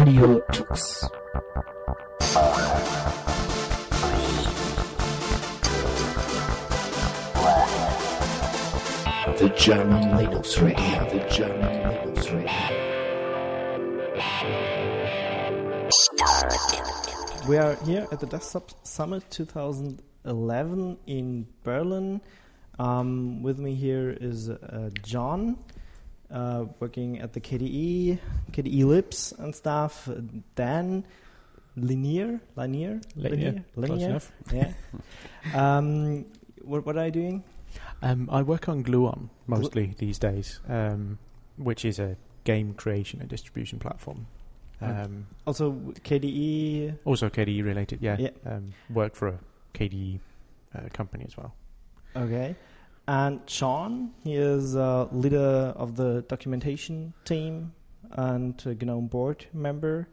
Radio Tux. The German Linux Radio, the German Linux Radio. We are here at the Desktop Summit 2011 in Berlin. Um, with me here is uh, John, uh, working at the KDE, KDE Libs and stuff. Dan, Linear, Linear, Linear, close enough. Yeah. um, what, what are you doing? Um, I work on Gluon mostly these days, um, which is a game creation and distribution platform. Um, Also, KDE. also KDE related, yeah. Yeah. Um, work for a KDE uh, company as well. Okay. And Sean, he is uh, leader of the documentation team and a GNOME board member.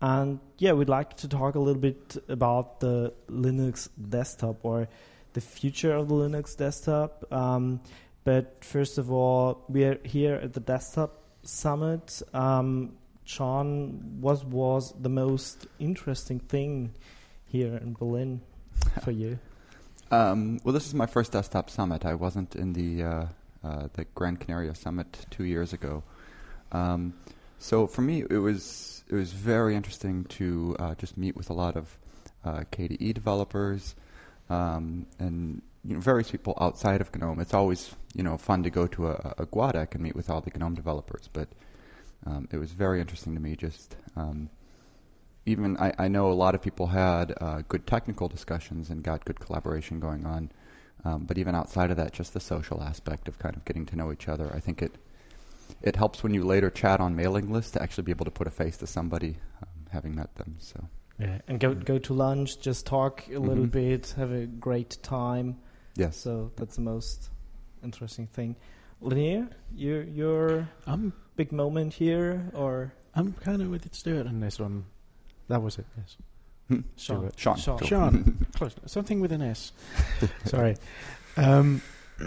And yeah, we'd like to talk a little bit about the Linux desktop or the future of the Linux desktop. Um, but first of all, we are here at the Desktop Summit. Um, Sean, what was the most interesting thing here in Berlin for you? Um, well, this is my first desktop summit. I wasn't in the uh, uh, the Gran Canaria summit two years ago. Um, so for me, it was it was very interesting to uh, just meet with a lot of uh, KDE developers um, and you know, various people outside of GNOME. It's always you know fun to go to a, a GUADEC and meet with all the GNOME developers, but um, it was very interesting to me just. Um, even I, I know a lot of people had uh, good technical discussions and got good collaboration going on. Um, but even outside of that, just the social aspect of kind of getting to know each other, I think it it helps when you later chat on mailing lists to actually be able to put a face to somebody um, having met them. So Yeah, and go go to lunch, just talk a little Mhm. bit, have a great time. yes, So that's the most interesting thing. Linear, your your I'm big moment here, or I'm kind of with Stuart on this one. That was it. Yes. Hmm. Sean? Sean. Sean. Cool. Sean, close. Something with an S. Sorry. Um,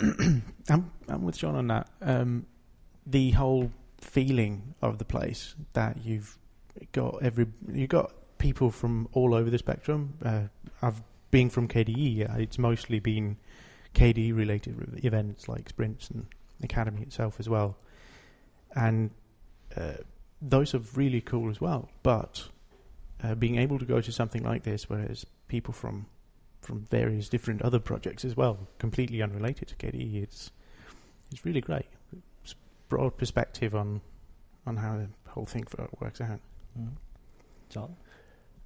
I'm I'm with Sean on that. Um, the whole feeling of the place that you've got every you've got people from all over the spectrum. Uh, I've been from KDE. uh, It's mostly been KDE related re- events like sprints and Akademy itself as well, and uh, those are really cool as well. But uh, being able to go to something like this, where there's people from from various different other projects as well, completely unrelated to KDE, it's it's really great. It's broad perspective on on how the whole thing works out. Mm. John?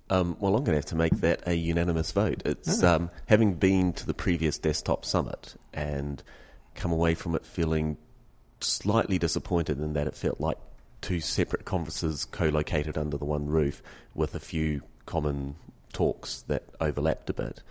Um, well, I'm going to have to make that a unanimous vote. It's Ah. um, having been to the previous desktop summit and come away from it feeling slightly disappointed in that it felt like two separate conferences co-located under the one roof with a few common talks that overlapped a bit.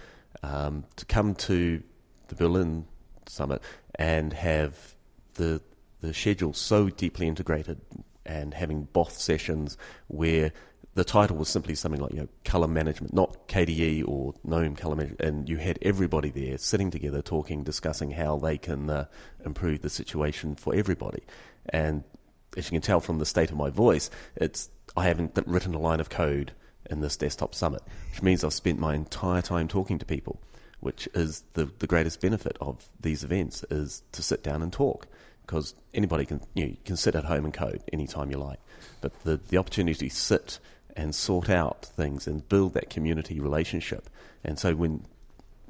Um, to come to the Berlin summit and have the the schedule so deeply integrated and having both sessions where the title was simply something like you know color management, not KDE or GNOME color management, and you had everybody there sitting together, talking, discussing how they can uh, improve the situation for everybody. And as you can tell from the state of my voice, it's I haven't written a line of code in this desktop summit, which means I've spent my entire time talking to people, which is the the greatest benefit of these events is to sit down and talk because anybody can you, know, you can sit at home and code anytime you like, but the the opportunity to sit and sort out things and build that community relationship, and so when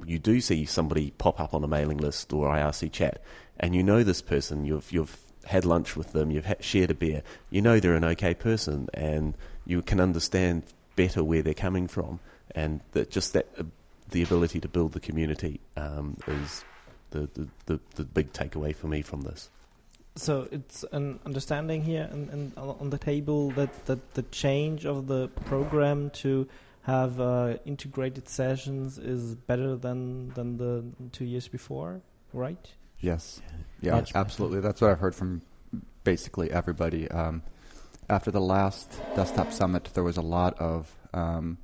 you do see somebody pop up on a mailing list or IRC chat, and you know this person, you've you've had lunch with them, you've ha- shared a beer, you know they're an okay person, and you can understand better where they're coming from, and that just that uh, the ability to build the community um, is the, the, the, the big takeaway for me from this. So it's an understanding here and, and on the table that, that the change of the program to have uh, integrated sessions is better than than the two years before, right? Yes, yeah, absolutely. That's what I've heard from basically everybody. Um, after the last desktop summit, there was a lot of um,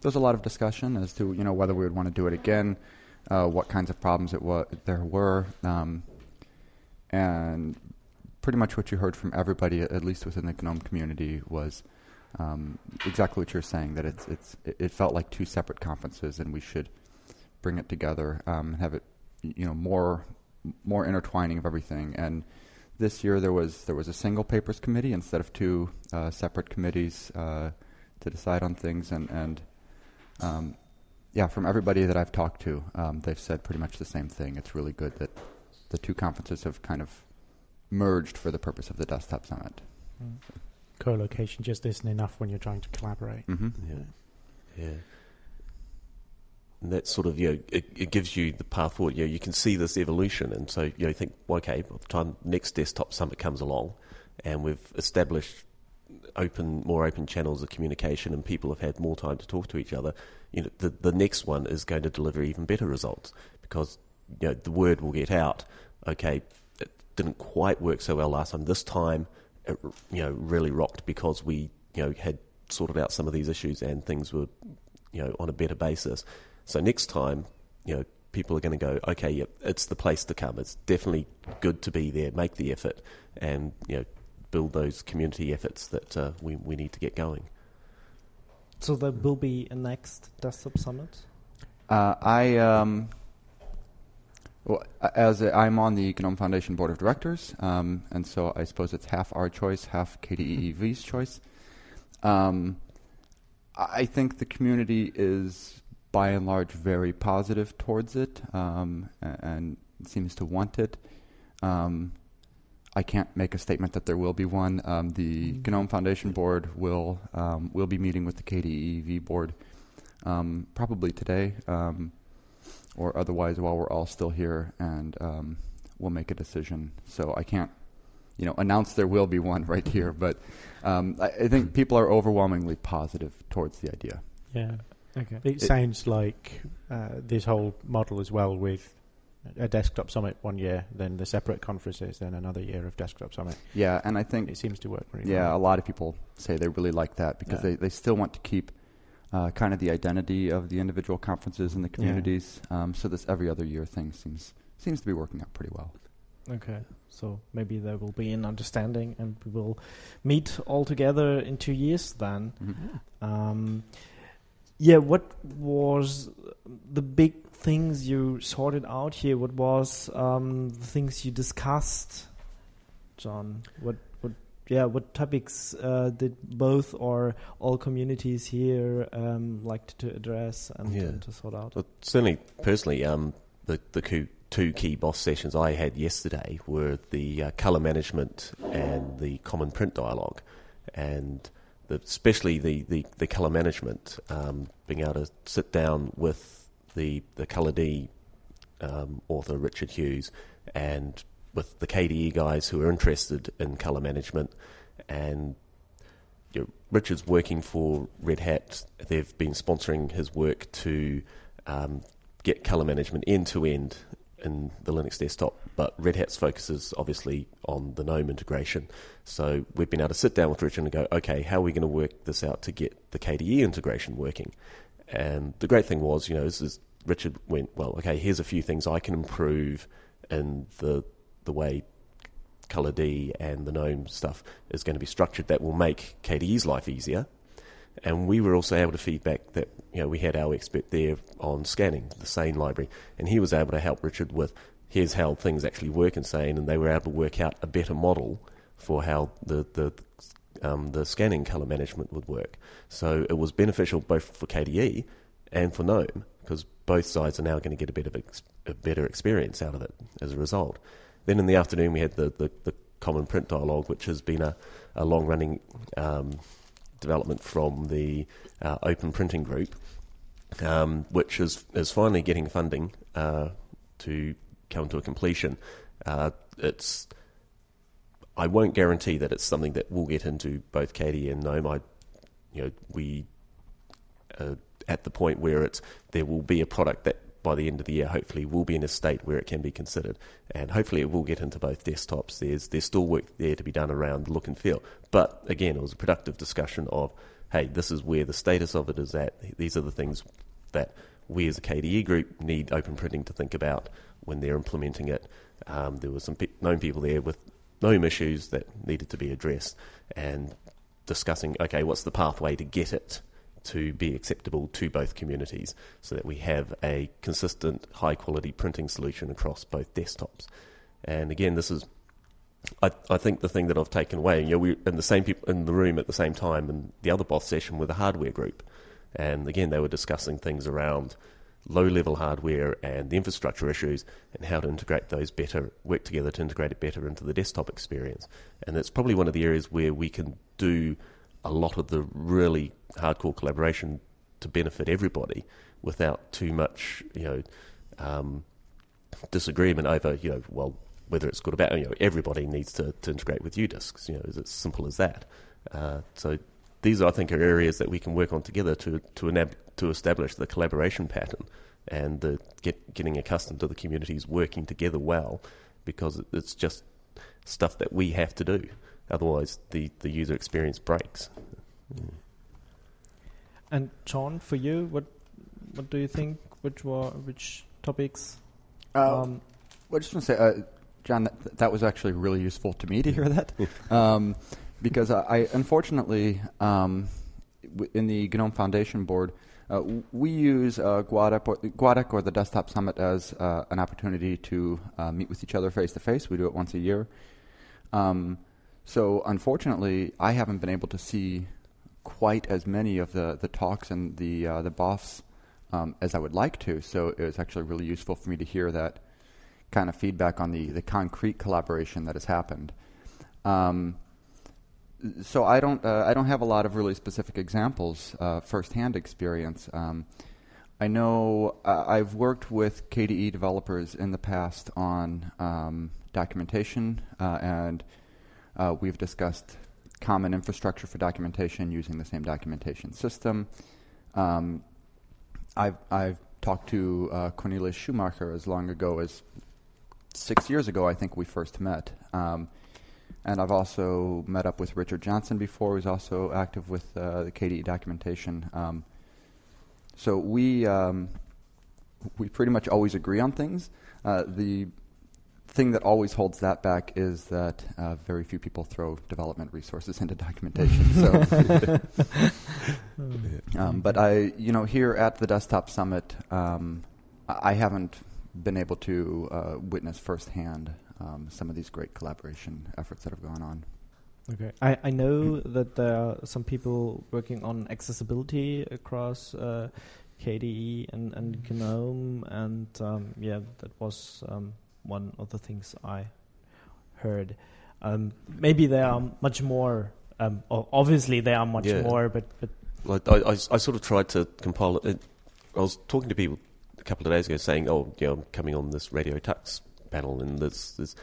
there was a lot of discussion as to you know whether we would want to do it again, uh, what kinds of problems it wa- there were, um, and pretty much what you heard from everybody, at least within the GNOME community, was um, exactly what you're saying that it's it's it it felt like two separate conferences, and we should bring it together, um, and have it you know more more intertwining of everything. And this year there was there was a single papers committee instead of two uh, separate committees uh, to decide on things, and and um, yeah, from everybody that I've talked to, um, they've said pretty much the same thing. It's really good that the two conferences have kind of merged for the purpose of the desktop summit. Co-location just isn't enough when you're trying to collaborate. hmm Yeah. Yeah. And that sort of, you know, it, it gives you the path forward. You know, you can see this evolution. And so, you know, think, well, okay, by the time next desktop summit comes along and we've established open, more open channels of communication and people have had more time to talk to each other, you know, the, the next one is going to deliver even better results because, you know, the word will get out. Okay, it didn't quite work so well last time. This time, it, you know, really rocked because we, you know, had sorted out some of these issues and things were, you know, on a better basis. So next time, you know, people are going to go, okay, yep, it's the place to come. It's definitely good to be there, make the effort, and you know, build those community efforts that uh, we we need to get going. So there will be a next desktop summit. Uh, I um, well, as a, I'm on the Gnome Foundation board of directors, um, and so I suppose it's half our choice, half KDE e.V.'s choice. Um, I I think the community is by and large very positive towards it, um, a- and seems to want it. Um, I can't make a statement that there will be one. Um, the Mm. Gnome Foundation board will um, will be meeting with the KDE e.V. board um, probably today, um, or otherwise while we're all still here, and um, we'll make a decision. So I can't, you know, announce there will be one right here, but um, I, I think people are overwhelmingly positive towards the idea. Yeah. Okay. It, sounds like uh, this whole model as well with a desktop summit one year, then the separate conferences, then another year of desktop summit. Yeah, and I think It seems to work very yeah, a lot of people say they really like that because Yeah. they, they still want to keep uh, kind of the identity of the individual conferences and the communities. Um, so this every other year thing seems seems to be working out pretty well. Okay. So maybe there will be an understanding, and we will meet all together in two years. Then. Um, yeah, what was the big things you sorted out here? What was um, the things you discussed, John? What what yeah, what topics uh, did both or all communities here um, like to address and, Yeah. and to sort out? Well, certainly, personally, um, the the two, key BoF sessions I had yesterday were the uh, color management and the common print dialogue, and the, especially the the, the color management, um, being able to sit down with the the colord um, author Richard Hughes and with the KDE guys who are interested in color management and you know, Richard's working for Red Hat. They've been sponsoring his work to um, get color management end to end in the Linux desktop. But Red Hat's focus is obviously on the GNOME integration. So we've been able to sit down with Richard and go, okay, how are we going to work this out to get the KDE integration working? And the great thing was, you know, is, is Richard went, well, okay, here's a few things I can improve in the the way colord and the GNOME stuff is going to be structured that will make KDE's life easier. And we were also able to feedback that you know we had our expert there on scanning the Sane library, and he was able to help Richard with here's how things actually work in Sane, and they were able to work out a better model for how the the um, the scanning color management would work. So it was beneficial both for KDE and for GNOME because both sides are now going to get a bit of ex- a better experience out of it as a result. Then in the afternoon we had the, the, the common print dialogue, which has been a, a long running um, development from the uh, Open Printing Group, um, which is is finally getting funding uh, to come to a completion. Uh, it's I won't guarantee that it's something that we'll get into both KDE and GNOME. I, you know, we uh, at the point where it's there will be a product that by the end of the year hopefully will be in a state where it can be considered, and hopefully it will get into both desktops. There's there's still work there to be done around the look and feel, but again, it was a productive discussion of, hey, this is where the status of it is at. These are the things that we as a KDE group need open printing to think about when they're implementing it. Um, there were some pe- known people there with known issues that needed to be addressed, and discussing, okay, what's the pathway to get it to be acceptable to both communities so that we have a consistent, high quality printing solution across both desktops. And again, this is, I, I think, the thing that I've taken away. You know, we in the same people in the room at the same time, and the other BoF session with the hardware group, and again, they were discussing things around low level hardware and the infrastructure issues and how to integrate those better, work together to integrate it better into the desktop experience. And it's probably one of the areas where we can do a lot of the really hardcore collaboration to benefit everybody without too much, you know, um, disagreement over, you know, well, whether it's good or bad. You know, everybody needs to, to integrate with UDisks. You know, it's as simple as that. Uh, so these, I think, are areas that we can work on together to to, enab- to establish the collaboration pattern and the get, getting accustomed to the communities working together well, because it's just stuff that we have to do. Otherwise, the, the user experience breaks. Mm. And John, for you, what what do you think? Which were which topics? Uh, um, well, I just want to say, uh, John, that, that, was actually really useful to me to hear that, um, because I, I unfortunately um, w- in the GNOME Foundation board. Uh, we use uh, GUADEC, or, GUADEC or the Desktop Summit as uh, an opportunity to uh, meet with each other face to face. We do it once a year. Um, so unfortunately, I haven't been able to see quite as many of the, the talks and the uh, the BOFs um, as I would like to. So it was actually really useful for me to hear that kind of feedback on the, the concrete collaboration that has happened. Um, so I don't uh, I don't have a lot of really specific examples, uh, firsthand experience. Um, I know uh, I've worked with KDE developers in the past on um, documentation uh, and uh, we've discussed common infrastructure for documentation using the same documentation system. Um, I've, I've talked to uh, Cornelius Schumacher as long ago as six years ago, I think we first met. Um, and I've also met up with Richard Johnson before, who's also active with uh, the KDE documentation. Um, so we um, we pretty much always agree on things. Uh, the thing that always holds that back is that uh, very few people throw development resources into documentation. so, um, but I, you know, here at the Desktop Summit, um, I haven't been able to uh, witness firsthand um, some of these great collaboration efforts that have gone on. Okay, I, I know that there are some people working on accessibility across uh, KDE and, and GNOME, and um, yeah, that was um, one of the things I heard. Um, maybe there are much more. Um, obviously, there are much yeah. more, but, but well, I, I, I, sort of tried to compile it. I was talking to people a couple of days ago, saying, "Oh, you know, I'm coming on this Radio Tux panel," and this, this,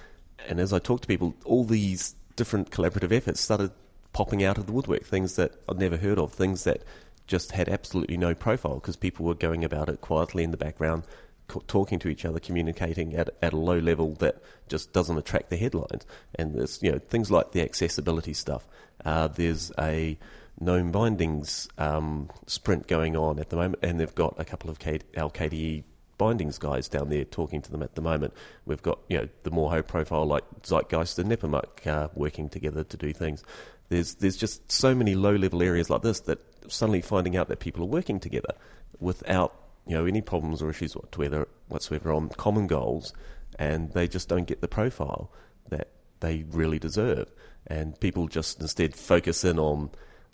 and as I talked to people, all these different collaborative efforts started popping out of the woodwork. Things that I'd never heard of, things that just had absolutely no profile because people were going about it quietly in the background, co- talking to each other, communicating at, at a low level that just doesn't attract the headlines. And there's you know things like the accessibility stuff. Uh, there's a GNOME bindings um, sprint going on at the moment, and they've got a couple of K- LKDE bindings guys down there talking to them at the moment. We've got you know the more high profile like Zeitgeist and Nepomuk uh, working together to do things. There's there's just so many low level areas like this that suddenly finding out that people are working together without you know any problems or issues whatsoever, whatsoever on common goals, and they just don't get the profile that they really deserve. And people just instead focus in on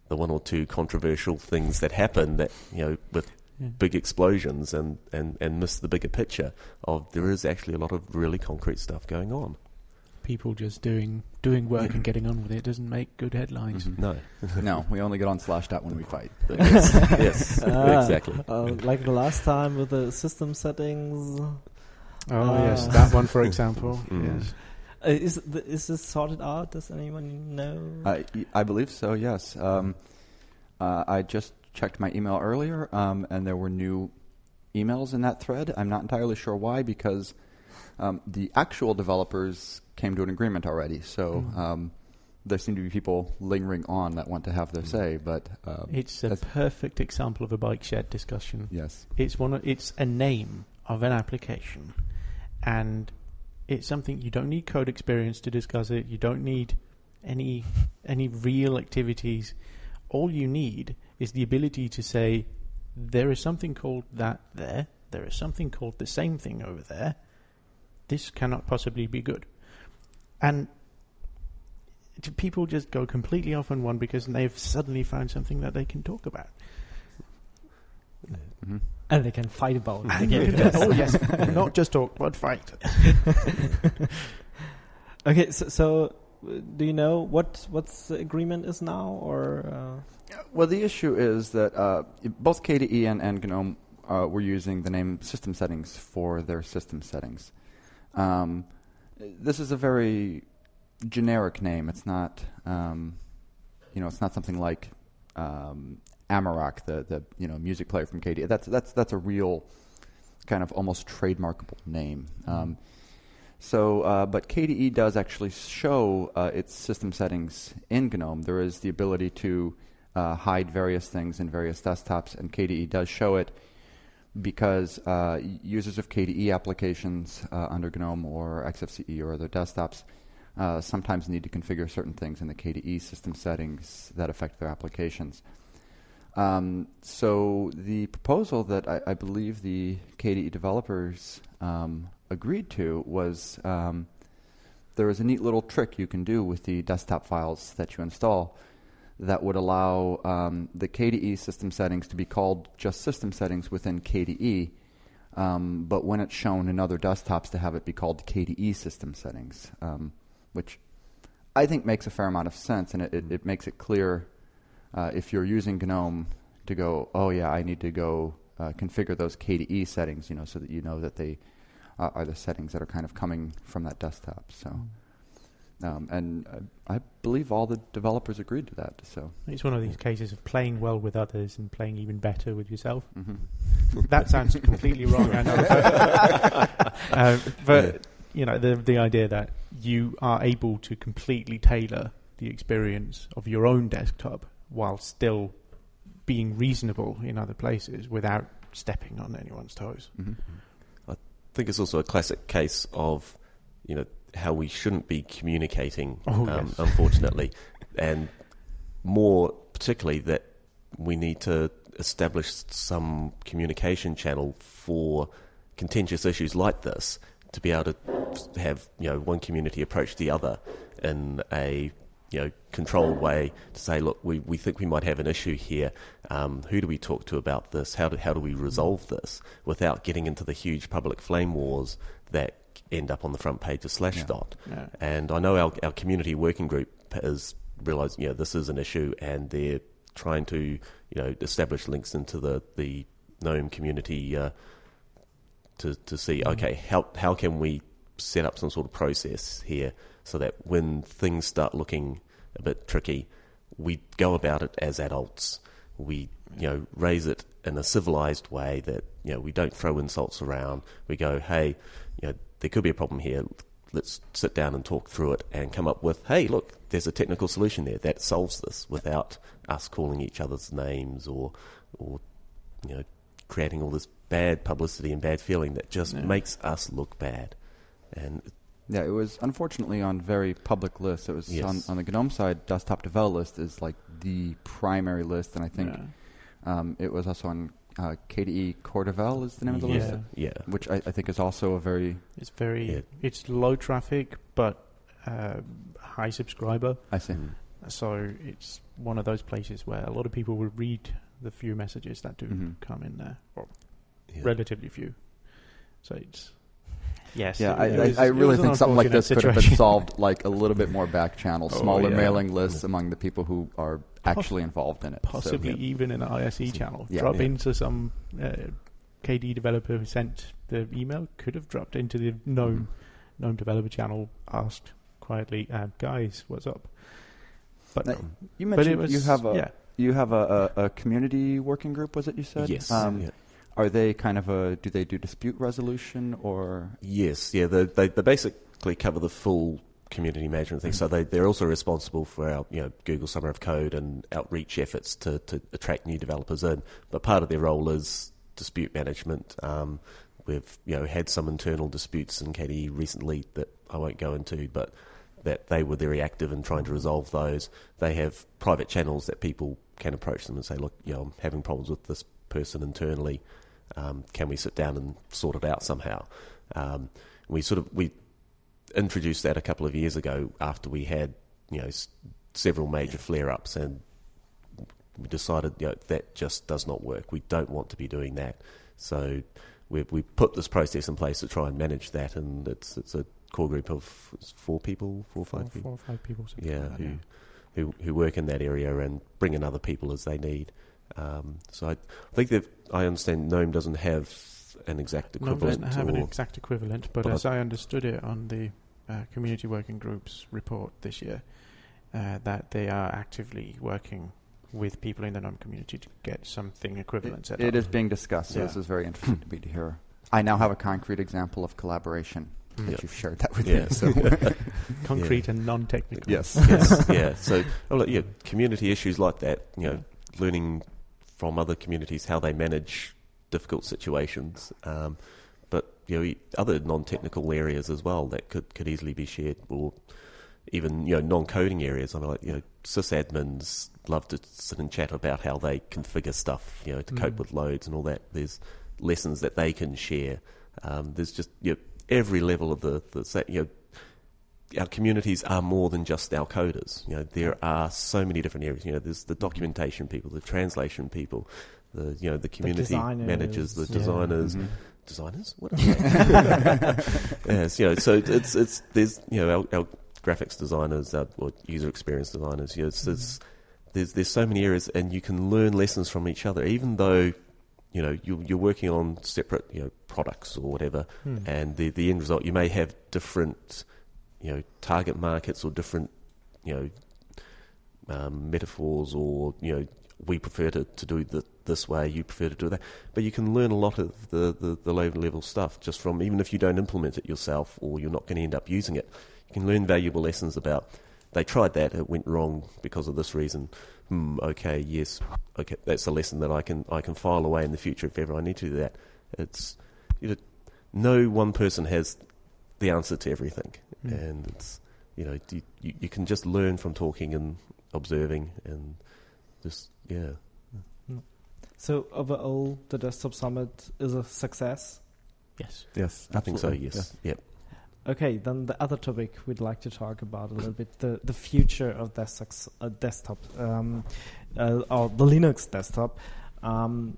the one or two controversial things that happen that you know with yeah. big explosions and, and, and miss the bigger picture of there is actually a lot of really concrete stuff going on people just doing doing work and getting on with it doesn't make good headlines. Mm-hmm. No, no, we only get on Slashdot when we fight. yes, yes ah, exactly. Uh, like the last time with the system settings. Oh uh, yes, that one for example. Mm. Yes. Uh, is th- is this sorted out? Does anyone know? I I believe so. Yes. Um, uh, I just checked my email earlier, um, and there were new emails in that thread. I'm not entirely sure why because um, the actual developers came to an agreement already. So mm. um, there seem to be people lingering on that want to have their mm. say. But um, it's a perfect example of a bike shed discussion. Yes, it's one. Of, it's a name of an application, and it's something you don't need code experience to discuss it. You don't need any any real activities. All you need is the ability to say there is something called that there. There is something called the same thing over there. This cannot possibly be good. And t- people just go completely off on one because they've suddenly found something that they can talk about. hmm And they can fight about it. And you again. can- oh yes, not just talk, but fight. Okay, so, so uh, do you know what what's the agreement is now, or uh, Well, the issue is that uh, both KDE and, and GNOME uh, were using the name system settings for their system settings. Um, this is a very generic name. It's not, um, you know, it's not something like um, Amarok, the the you know music player from KDE. That's that's that's a real kind of almost trademarkable name. Um, so, uh, but KDE does actually show uh, its system settings in GNOME. There is the ability to uh, hide various things in various desktops, and KDE does show it because uh, users of KDE applications uh, under GNOME or XFCE or other desktops uh, sometimes need to configure certain things in the KDE system settings that affect their applications. Um, so the proposal that I, I believe the KDE developers um, agreed to was um, there is a neat little trick you can do with the desktop files that you install that would allow um, the KDE system settings to be called just system settings within KDE, um, but when it's shown in other desktops to have it be called KDE system settings, um, which I think makes a fair amount of sense, and it, it, it makes it clear uh, if you're using GNOME to go, oh yeah, I need to go uh, configure those KDE settings, you know, so that you know that they uh, are the settings that are kind of coming from that desktop. So, um, and uh, I believe all the developers agreed to that. So, It's one of these cases of playing well with others and playing even better with yourself. hmm That sounds completely wrong, I know. uh, but you know, the the idea that you are able to completely tailor the experience of your own desktop while still being reasonable in other places without stepping on anyone's toes. hmm I think it's also a classic case of, you know, how we shouldn't be communicating, Oh, um, yes. unfortunately, and more particularly that we need to establish some communication channel for contentious issues like this to be able to have you know one community approach the other in a you know controlled way to say look we, we think we might have an issue here. Um, who do we talk to about this? How do, how do we resolve this? without getting into the huge public flame wars that end up on the front page of Slashdot Yeah. and I know our, our community working group has realised, you know, this is an issue, and they're trying to, you know, establish links into the the GNOME community uh, to to see, Mhm. okay, how how can we set up some sort of process here so that when things start looking a bit tricky, we go about it as adults. We you know raise it in a civilized way that you know we don't throw insults around. We go, hey, you know, there could be a problem here. Let's sit down and talk through it and come up with, hey, look, there's a technical solution there that solves this without us calling each other's names or or you know creating all this bad publicity and bad feeling that just Yeah. makes us look bad. And Yeah, it was unfortunately on very public lists. It was Yes. on, on the GNOME side, desktop devel list is like the primary list, and I think Yeah. um, it was also on uh, KDE Core Devel is the name of the Yeah. list, yeah, which I, I think is also a very It's very Yeah. it's low traffic but uh, high subscriber. I see. Mm. So it's one of those places where a lot of people will read the few messages that do Mhm. come in there, or Yeah. relatively few. So it's yes. Yeah, I, it I, I really think something like unfortunate this could have been solved like a little bit more back channel, Oh, smaller yeah. mailing lists among the people who are actually involved in it. So- Possibly yeah. even in an ISE channel. Yeah, Drop yeah. into some uh, KD developer who sent the email. Could have dropped into the GNOME GNOME developer channel, asked quietly, uh, "Guys, what's up?" But Now, no. You But mentioned it was you have a yeah. you have a, a, a community working group. Was it you said? Yes. Um, yeah. Are they kind of a? Do they do dispute resolution or? Yes, yeah, they, they, they basically cover the full community management thing. So they, they're also responsible for our you know Google Summer of Code and outreach efforts to, to attract new developers in. But part of their role is dispute management. Um, we've you know had some internal disputes in KDE recently that I won't go into, but that they were very active in trying to resolve those. They have private channels that people can approach them and say, look, you know, I'm having problems with this person internally. Um, can we sit down and sort it out somehow? Um, we sort of we introduced that a couple of years ago after we had you know s- several major flare-ups and we decided you know that just does not work. We don't want to be doing that. So we we put this process in place to try and manage that, and it's it's a core group of four people, four or Four, five people, four or five people. yeah, like who, who who work in that area and bring in other people as they need. Um, so I, I think that I understand Gnome doesn't have an exact No, it equivalent. doesn't have an exact equivalent, but but as I understood it on the uh, community working groups report this year, uh, that they are actively working with people in the GNOME community to get something equivalent set It up. is being discussed, so Yeah. this is very interesting to be to hear. I now have a concrete example of collaboration Mm. that Yep. you've shared that with Yeah. me. So concrete and non-technical. yes, yes, yeah. So, well, yeah, community issues like that, you know, learning from other communities how they manage difficult situations, um, but you know, other non-technical areas as well that could, could easily be shared, or even you know, non-coding areas. I mean, like you know, sysadmins love to sit and chat about how they configure stuff, you know, to cope Mm. with loads and all that. There's lessons that they can share. Um, there's just you know, every level of the, the you know our communities are more than just our coders. You know, there are so many different areas. You know, there's the documentation people, the translation people, the you know the community designers. managers, the Yeah. designers. Mhm. Designers? What? yes, you know. So it's it's there's you know our, our graphics designers, our, or user experience designers. You know, it's, it's, there's there's so many areas, and you can learn lessons from each other, even though you know you, you're working on separate you know products or whatever Hmm. and the the end result you may have different you know target markets or different you know um, metaphors or you know we prefer to, to do the, this way you prefer to do that. But you can learn a lot of the, the, the low level stuff just from even if you don't implement it yourself or you're not going to end up using it you can learn valuable lessons about they tried that it went wrong because of this reason. Hmm, okay yes okay that's a lesson that I can I can file away in the future if ever I need to do that. It's you know, no one person has the answer to everything, Mm. and it's you know you, you, you can just learn from talking and observing and just yeah. So overall, the desktop summit is a success. Yes. yes, I think so. absolutely. Yes. Yep. Okay, then the other topic we'd like to talk about a little bit the the future of desktop uh, desktop um, uh, or the Linux desktop. Um,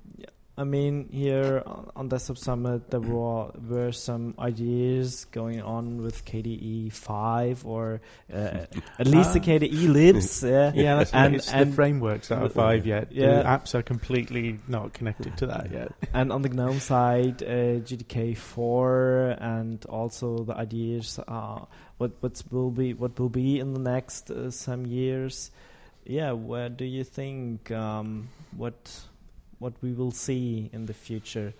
I mean, here on- Desktop Summit, there were were some ideas going on with KDE five or uh, at least the Ah. KDE libs. Yeah, Yeah, that's And- and- the frameworks that are five yet. Yeah. The apps are completely not connected to that yet. and on the GNOME side, uh, GTK four, and also the ideas uh, what what will be what will be in the next uh, some years. Yeah, where do you think um, what what we will see in the future?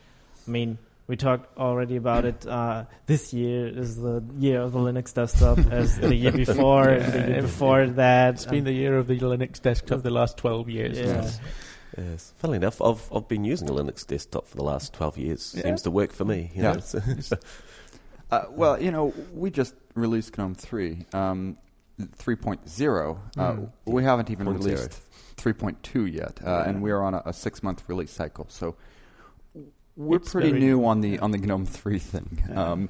I mean, we talked already about it. Uh, this year is the year of the Linux desktop, as the year before, and the year it- before that. It's been the year of the Linux desktop the last 12 years. Yeah. Yes. Yes. Funnily enough, I've I've been using a Linux desktop for the last twelve years. Yeah. Seems to work for me. You Yeah. know, Uh, well, you know, we just released GNOME 3. Um, 3.0. Uh, Mm. We haven't even Point zero. released 3.2 yet, uh, and we are on a, a six-month release cycle. So we're It's pretty new new, on the yeah. on the GNOME 3 thing. Yeah. Um,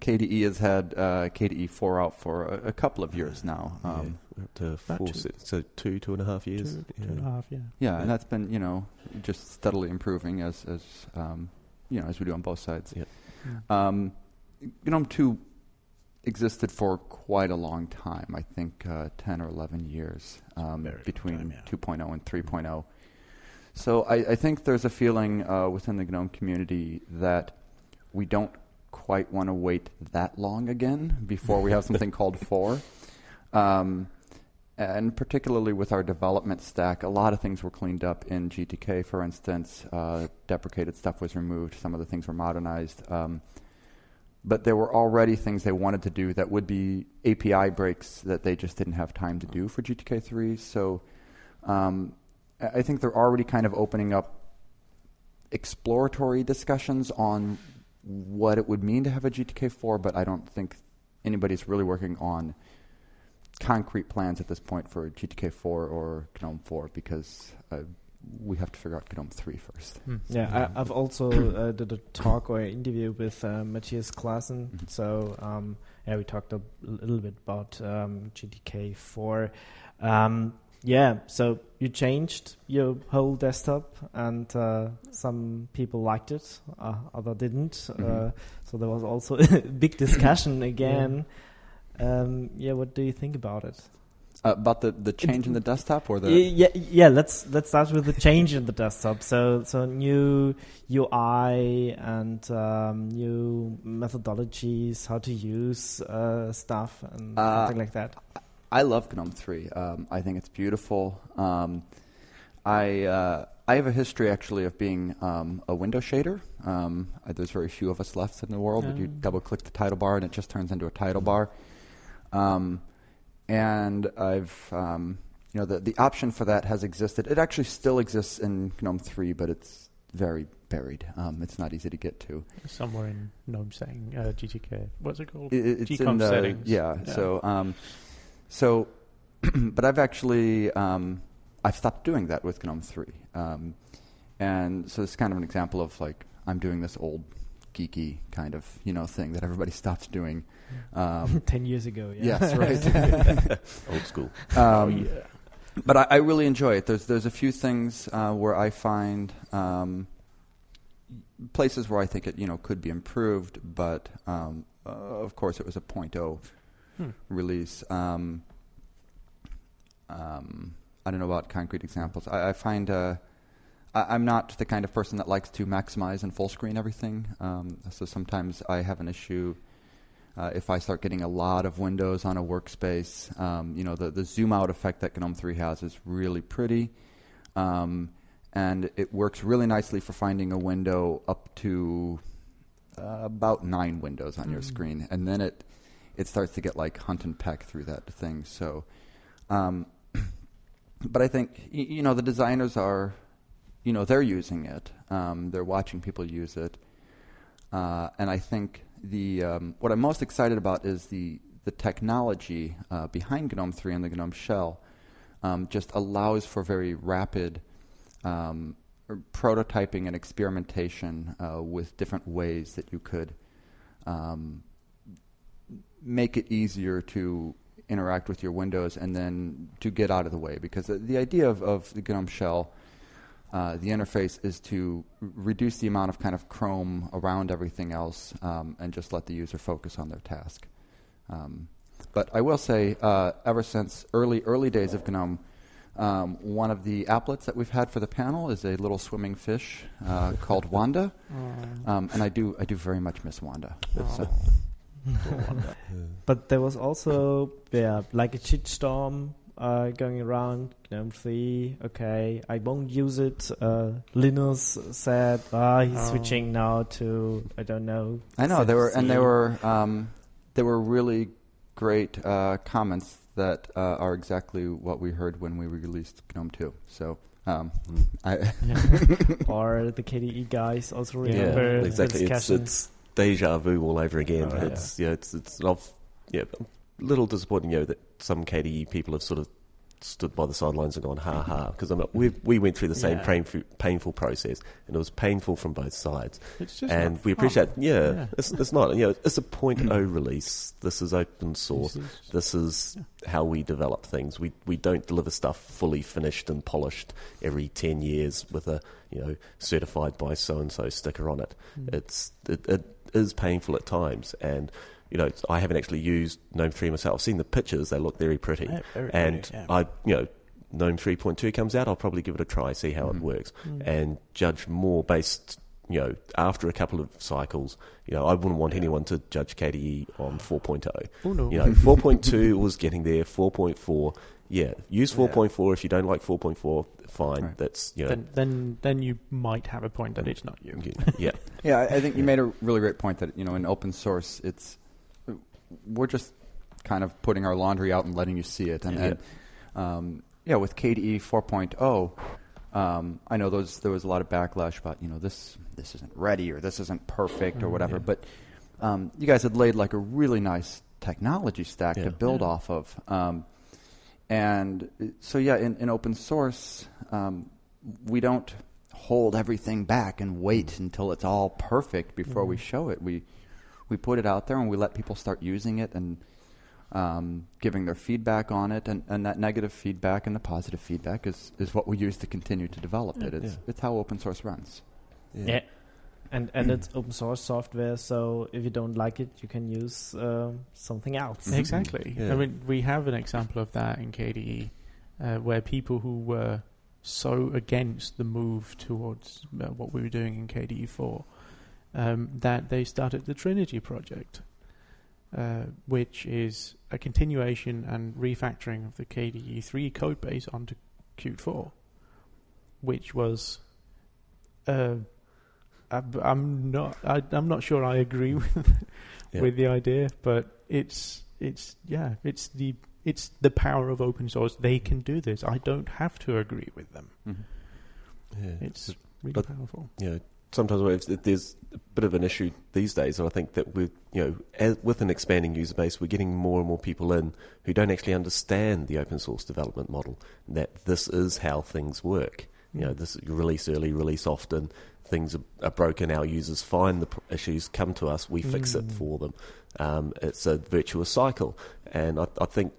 KDE has had uh, KDE 4 out for a, a couple of years now. yeah, Um, we're up to About four, two. se- so two two and a half years. Two, yeah. two and a half, yeah. Yeah, Yeah. and that's been you know just steadily improving as as um, you know as we do on both sides. Yep. Um, GNOME two existed for quite a long time. I think uh, ten or eleven years um, between time, yeah. 2.0 and 3.0. So I, I think there's a feeling uh, within the GNOME community that we don't quite want to wait that long again before we have something called 4. Um, and particularly with our development stack, a lot of things were cleaned up in GTK, for instance. Uh, deprecated stuff was removed. Some of the things were modernized. Um, but there were already things they wanted to do that would be API breaks that they just didn't have time to do for GTK 3. So um, I think they're already kind of opening up exploratory discussions on what it would mean to have a GTK 4, but I don't think anybody's really working on concrete plans at this point for GTK 4 or GNOME 4 because uh, we have to figure out GNOME 3 first. Hmm. Yeah, I, I've also uh, did a talk or interview with uh, Matthias Clasen. Mhm. So um, yeah, we talked a little bit about um, GTK four. Um, yeah, so you changed your whole desktop, and uh, some people liked it, uh, other didn't. Uh, Mhm. so there was also a big discussion again. Um, yeah, what do you think about it? Uh, about the, the change in the desktop or the. Yeah, yeah. Let's let's start with the change in the desktop. So so new UI and um, new methodologies, how to use uh, stuff and Uh, something like that. I love GNOME 3. Um, I think it's beautiful. Um, I uh, I have a history actually of being um, a window shader. Um, there's very few of us left in the world. you Oh. double click the title bar and it just turns into a title bar. Um, and I've um, you know the the option for that has existed. It actually still exists in GNOME 3, but it's very buried. Um, it's not easy to get to. Somewhere in GNOME setting, uh, GTK. What's it called? It- it's GCOM in the, settings. Yeah, Yeah. So, um, so, but I've actually um, I've stopped doing that with GNOME three, um, and so it's kind of an example of like I'm doing this old geeky kind of you know thing that everybody stopped doing. Um, Ten years ago. Yeah. yes, right. Old school. oh, um, yeah. but I, I really enjoy it. There's there's a few things uh, where I find um, places where I think it you know could be improved, but um, uh, of course it was a 0.0 Hmm. release. Um, um, I don't know about concrete examples. I, I find uh, I, I'm not the kind of person that likes to maximize and full screen everything. Um, so sometimes I have an issue uh, if I start getting a lot of windows on a workspace. Um, you know, the, the zoom out effect that GNOME 3 has is really pretty. Um, and it works really nicely for finding a window up to uh, about nine windows on your Mhm. screen. And then it, it starts to get like hunt and peck through that thing. So, um, but I think, you know, the designers are, you know, they're using it. Um, they're watching people use it. Uh, and I think the um, what I'm most excited about is the the technology uh, behind GNOME 3 and the GNOME shell um, just allows for very rapid um, prototyping and experimentation uh, with different ways that you could um, make it easier to interact with your windows and then to get out of the way because the, the idea of, of the GNOME shell uh, the interface is to reduce the amount of kind of Chrome around everything else um, and just let the user focus on their task. Um, but I will say, uh, ever since early early days of GNOME, um, one of the applets that we've had for the panel is a little swimming fish uh, called Wanda, um, and I do I do very much miss Wanda. So, But there was also yeah, like a shitstorm uh, going around. GNOME three, okay, I won't use it. Uh, Linus said, ah, he's Oh. switching now to I don't know. I know they were, and they were um, they were really great uh, comments that uh, are exactly what we heard when we released GNOME 2. So um, I, or the KDE guys also Yeah, remember the exactly. It's, discussion. it's deja vu all over again. Oh, yeah. it's yeah, it's it's of yeah, a little disappointing, you know, that some KDE people have sort of stood by the sidelines and gone ha ha because I we we went through the same Yeah. painful painful process and it was painful from both sides. It's just and we appreciate yeah, Yeah. It's, it's not you know it's a 0.0 release. This is open source. This is- is how we develop things. We we don't deliver stuff fully finished and polished every ten years with a you know certified by so and so sticker on it. Mm. It's it, it is painful at times, and you know I haven't actually used GNOME three myself. I've seen the pictures; they look very pretty. Yeah, very and pretty, yeah. I you know GNOME three point two comes out, I'll probably give it a try, see how Mhm. it works, Mm. and judge more based. You know, after a couple of cycles, you know, I wouldn't want anyone to judge KDE on 4.0. oh no, You know, 4.2 was getting there. 4.4, yeah, use Yeah. 4.4 if you don't like 4.4. Fine, Right. that's you know, then then then you might have a point that it's not you. yeah, yeah, I, I think you made a really great point that you know in open source it's we're just kind of putting our laundry out and letting you see it, and, Yeah. and um, yeah, with KDE 4.0, um, I know those there was a lot of backlash about you know this this isn't ready or this isn't perfect or Mm, whatever, yeah. but um, you guys had laid like a really nice technology stack Yeah. to build Yeah. off of. Um, and so, yeah, in, in open source, um, we don't hold everything back and wait until it's all perfect before we Mhm. show it. We we put it out there and we let people start using it and um, giving their feedback on it, and, and that negative feedback and the positive feedback is, is what we use to continue to develop it. It's, Yeah. it's how open source runs. Yeah. And and it's open source software, so if you don't like it, you can use um, something else. Mhm. Exactly. Yeah. I mean, we have an example of that in KDE, uh, where people who were so against the move towards uh, what we were doing in KDE 4 um, that they started the Trinity project, uh, which is a continuation and refactoring of the KDE 3 code base onto Qt 4, which was. Uh, I'm- I'm not. I, I'm not sure I agree with Yeah. with the idea, but it's it's yeah, it's the it's the power of open source. They can do this. I don't have to agree with them. Mm-hmm. Yeah. It's really But- powerful. know, sometimes there's a bit of an issue these days, and I think that with you know, as, with an expanding user base, we're getting more and more people in who don't actually understand the open source development model. That this is how things work. You know, this release early, release often. Things are, are broken. Our users find the issues, come to us, we fix it Mm. for them. Um, it's a virtuous cycle, and I, I think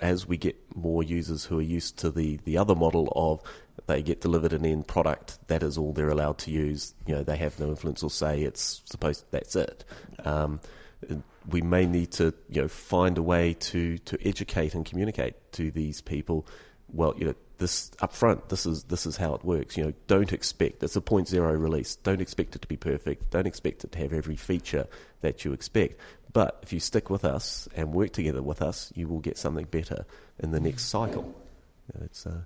as we get more users who are used to the, the other model of they get delivered an end product, that is all they're allowed to use. You know, they have no influence or say. It's supposed that's it. Um, we may need to you know find a way to, to educate and communicate to these people. Well, you know, this up front, this is this is how it works. You know, don't expect it's a point zero release. Don't expect it to be perfect. Don't expect it to have every feature that you expect. But if you stick with us and work together with us, you will get something better in the next cycle. It's uh,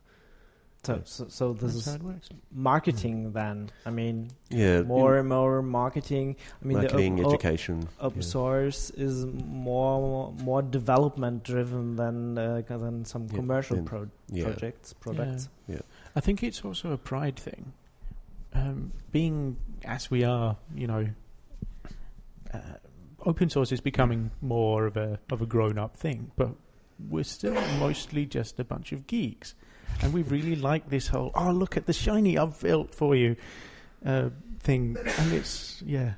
So, so, so this That's how is it marketing then. I mean, yeah, more and more marketing. I mean, marketing, the op- education. open yeah. source is more more development driven than uh, than some Yeah, commercial pro- Yeah. projects products. Yeah. I think it's also a pride thing. Um, being as we are, you know, uh, open source is becoming more of a of a grown up thing, but we're still mostly just a bunch of geeks, and we really like this whole "oh look at the shiny I've built for you" uh, thing, and it's yeah,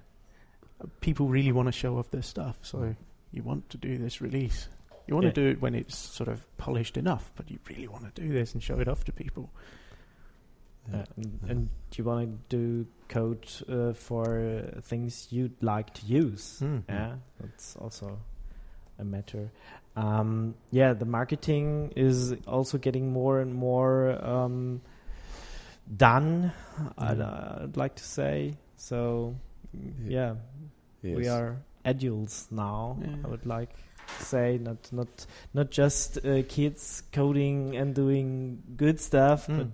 people really want to show off their stuff, so you want to do this release. You want Yeah. to do it when it's sort of polished enough, but you really want to do this and show it off to people. Uh, and, and do you want to do code uh, for uh, things you'd like to use? Mm. Yeah, that's also a matter. Um, yeah, the marketing is also getting more and more um, done. I'd, Mm. I'd like to say so. Yeah, we are adults now. Yeah. I would like to say not not not just uh, kids coding and doing good stuff, Mm. but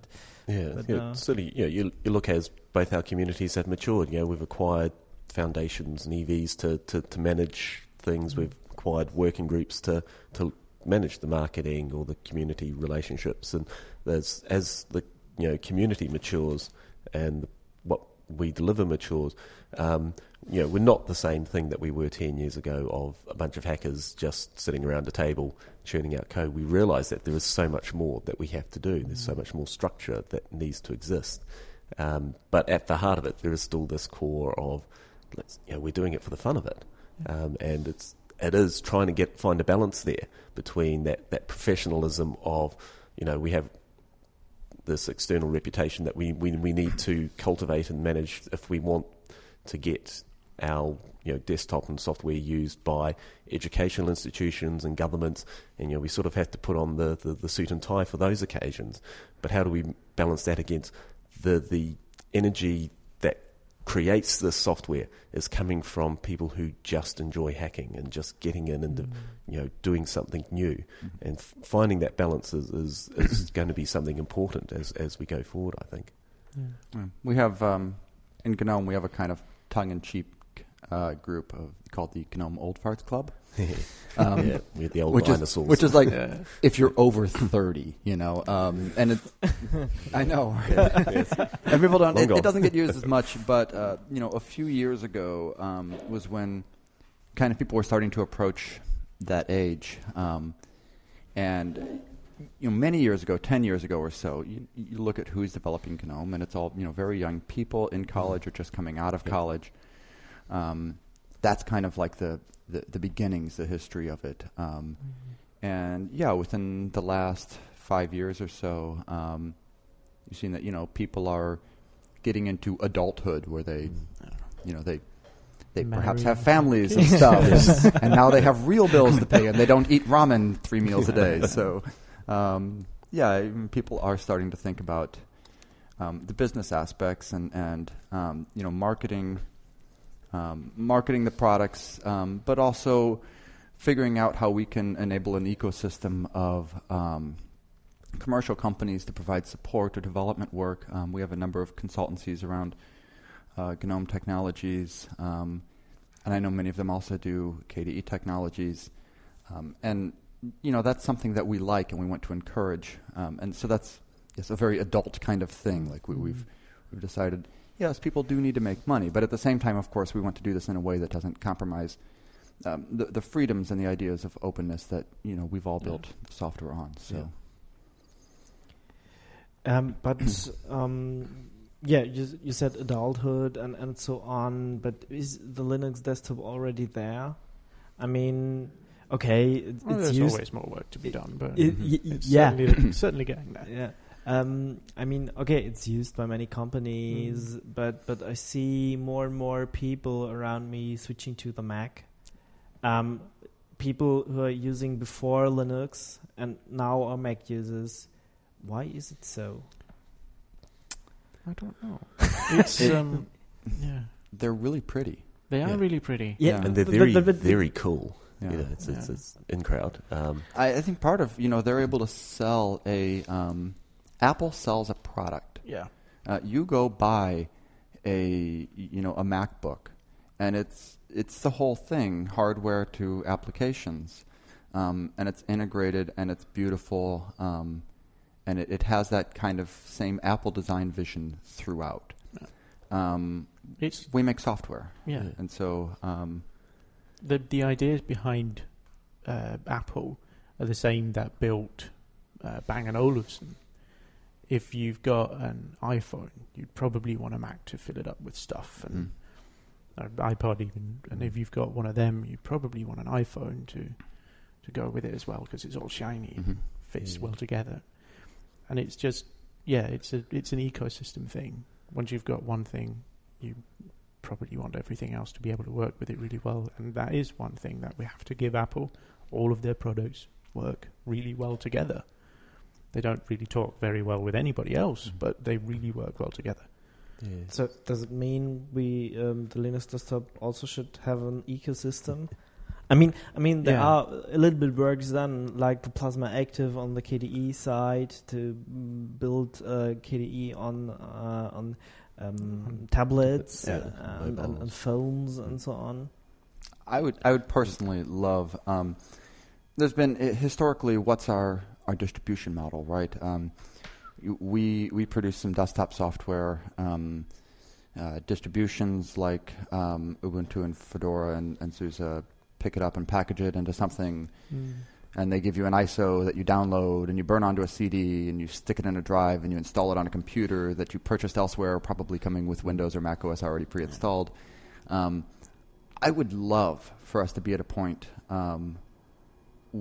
Yeah, But, yeah uh, certainly. You, know, you you look as both our communities have matured. You know, we've acquired foundations and e.V.s to, to, to manage things. Mm. We've acquired working groups to to manage the marketing or the community relationships. And there's as the you know community matures and what we deliver matures. Um, you know, we're not the same thing that we were ten years ago of a bunch of hackers just sitting around a table churning out code. We realise that there is so much more that we have to do. There's so much more structure that needs to exist. Um, but at the heart of it, there is still this core of, let's, you know, we're doing it for the fun of it, um, and it's it is trying to get find a balance there between that that professionalism of, you know, we have this external reputation that we, we we need to cultivate and manage if we want to get our you know desktop and software used by educational institutions and governments. And you know we sort of have to put on the, the, the suit and tie for those occasions. But how do we balance that against the the energy creates this software is coming from people who just enjoy hacking and just getting in and you know doing something new. And f- finding that balance is, is, is going to be something important as, as we go forward I think. Yeah. Mm. We have um, in GNOME we have a kind of tongue-in-cheek uh, group of, called the GNOME Old Farts Club, um, yeah, we're the old which is which is like Yeah. if you're over thirty, you know, um, and it, I know, and people don't. It, it doesn't get used as much, but uh, you know, a few years ago um, was when kind of people were starting to approach that age. Um, and you know, many years ago, ten years ago or so, you, you look at who's developing GNOME, and it's all you know, very young people in college or just coming out of Yep. college. Um, that's kind of like the, the the beginnings, the history of it. Um, and yeah, within the last five years or so, um, you've seen that you know people are getting into adulthood where they, you know, they they perhaps have families and stuff, and, and now they have real bills to pay, and they don't eat ramen three meals a day. So, um, yeah, people are starting to think about um, the business aspects and and um, you know marketing, um, marketing the products, um, but also figuring out how we can enable an ecosystem of um, commercial companies to provide support or development work. Um, we have a number of consultancies around uh, GNOME technologies, um, and I know many of them also do KDE technologies. Um, and you know that's something that we like and we want to encourage. Um, and so that's yes, a very adult kind of thing. Like we, we've we've decided, yes, people do need to make money, but at the same time, of course, we want to do this in a way that doesn't compromise um, the, the freedoms and the ideas of openness that you know we've all Yeah. built software on. So. Um, but um, yeah, you you said adulthood and and so on. But is the Linux desktop already there? I mean, okay, it, Well, it's there's used. always more work to be done, but it- Mhm. it's yeah, certainly, certainly getting there. yeah. Um, I mean, okay, it's used by many companies, but but I see more and more people around me switching to the Mac. Um, people who are using before Linux and now are Mac users. Why is it so? I don't know. It's It- um, yeah, They're really pretty. they are Yeah. really pretty. Yeah. and they're very, but- but- very cool. Yeah. You know, it's, it's, it's in crowd. Um, I, I think part of you know they're able to sell a um, Apple sells a product. Yeah, Uh, you go buy a you know a MacBook, and it's it's the whole thing, hardware to applications, um, and it's integrated and it's beautiful, um, and it, it has that kind of same Apple design vision throughout. Um, it's we make software, yeah. Yeah. and so um, The the ideas behind uh, Apple are the same that built uh, Bang and Olufsen. If you've got an iPhone, you'd probably want a Mac to fill it up with stuff, and mm, an iPod even. And if you've got one of them, you'd probably want an iPhone to to go with it as well because it's all shiny, mhm. fits Mm. well together, and it's just yeah, it's a it's an ecosystem thing. Once you've got one thing, you probably want everything else to be able to work with it really well, and that is one thing that we have to give Apple. All of their products work really well together. They don't really talk very well with anybody else, Mhm. but they really work well together. yeah. So does it mean we um, the Linux desktop also should have an ecosystem? I mean, I mean there Yeah. are a little bit works done, like the Plasma Active on the KDE side to build uh, KDE on uh, on um, tablets Yeah, uh, and, and, and mobiles. phones and so on. I would I would personally love. Um, there's been uh, historically what's our our distribution model, right? Um, we we produce some desktop software um, uh, distributions like um, Ubuntu and Fedora and, and SUSE pick it up and package it into something, and they give you an ISO that you download and you burn onto a CD and you stick it in a drive and you install it on a computer that you purchased elsewhere, probably coming with Windows or Mac OS already pre-installed. Um, I would love for us to be at a point um,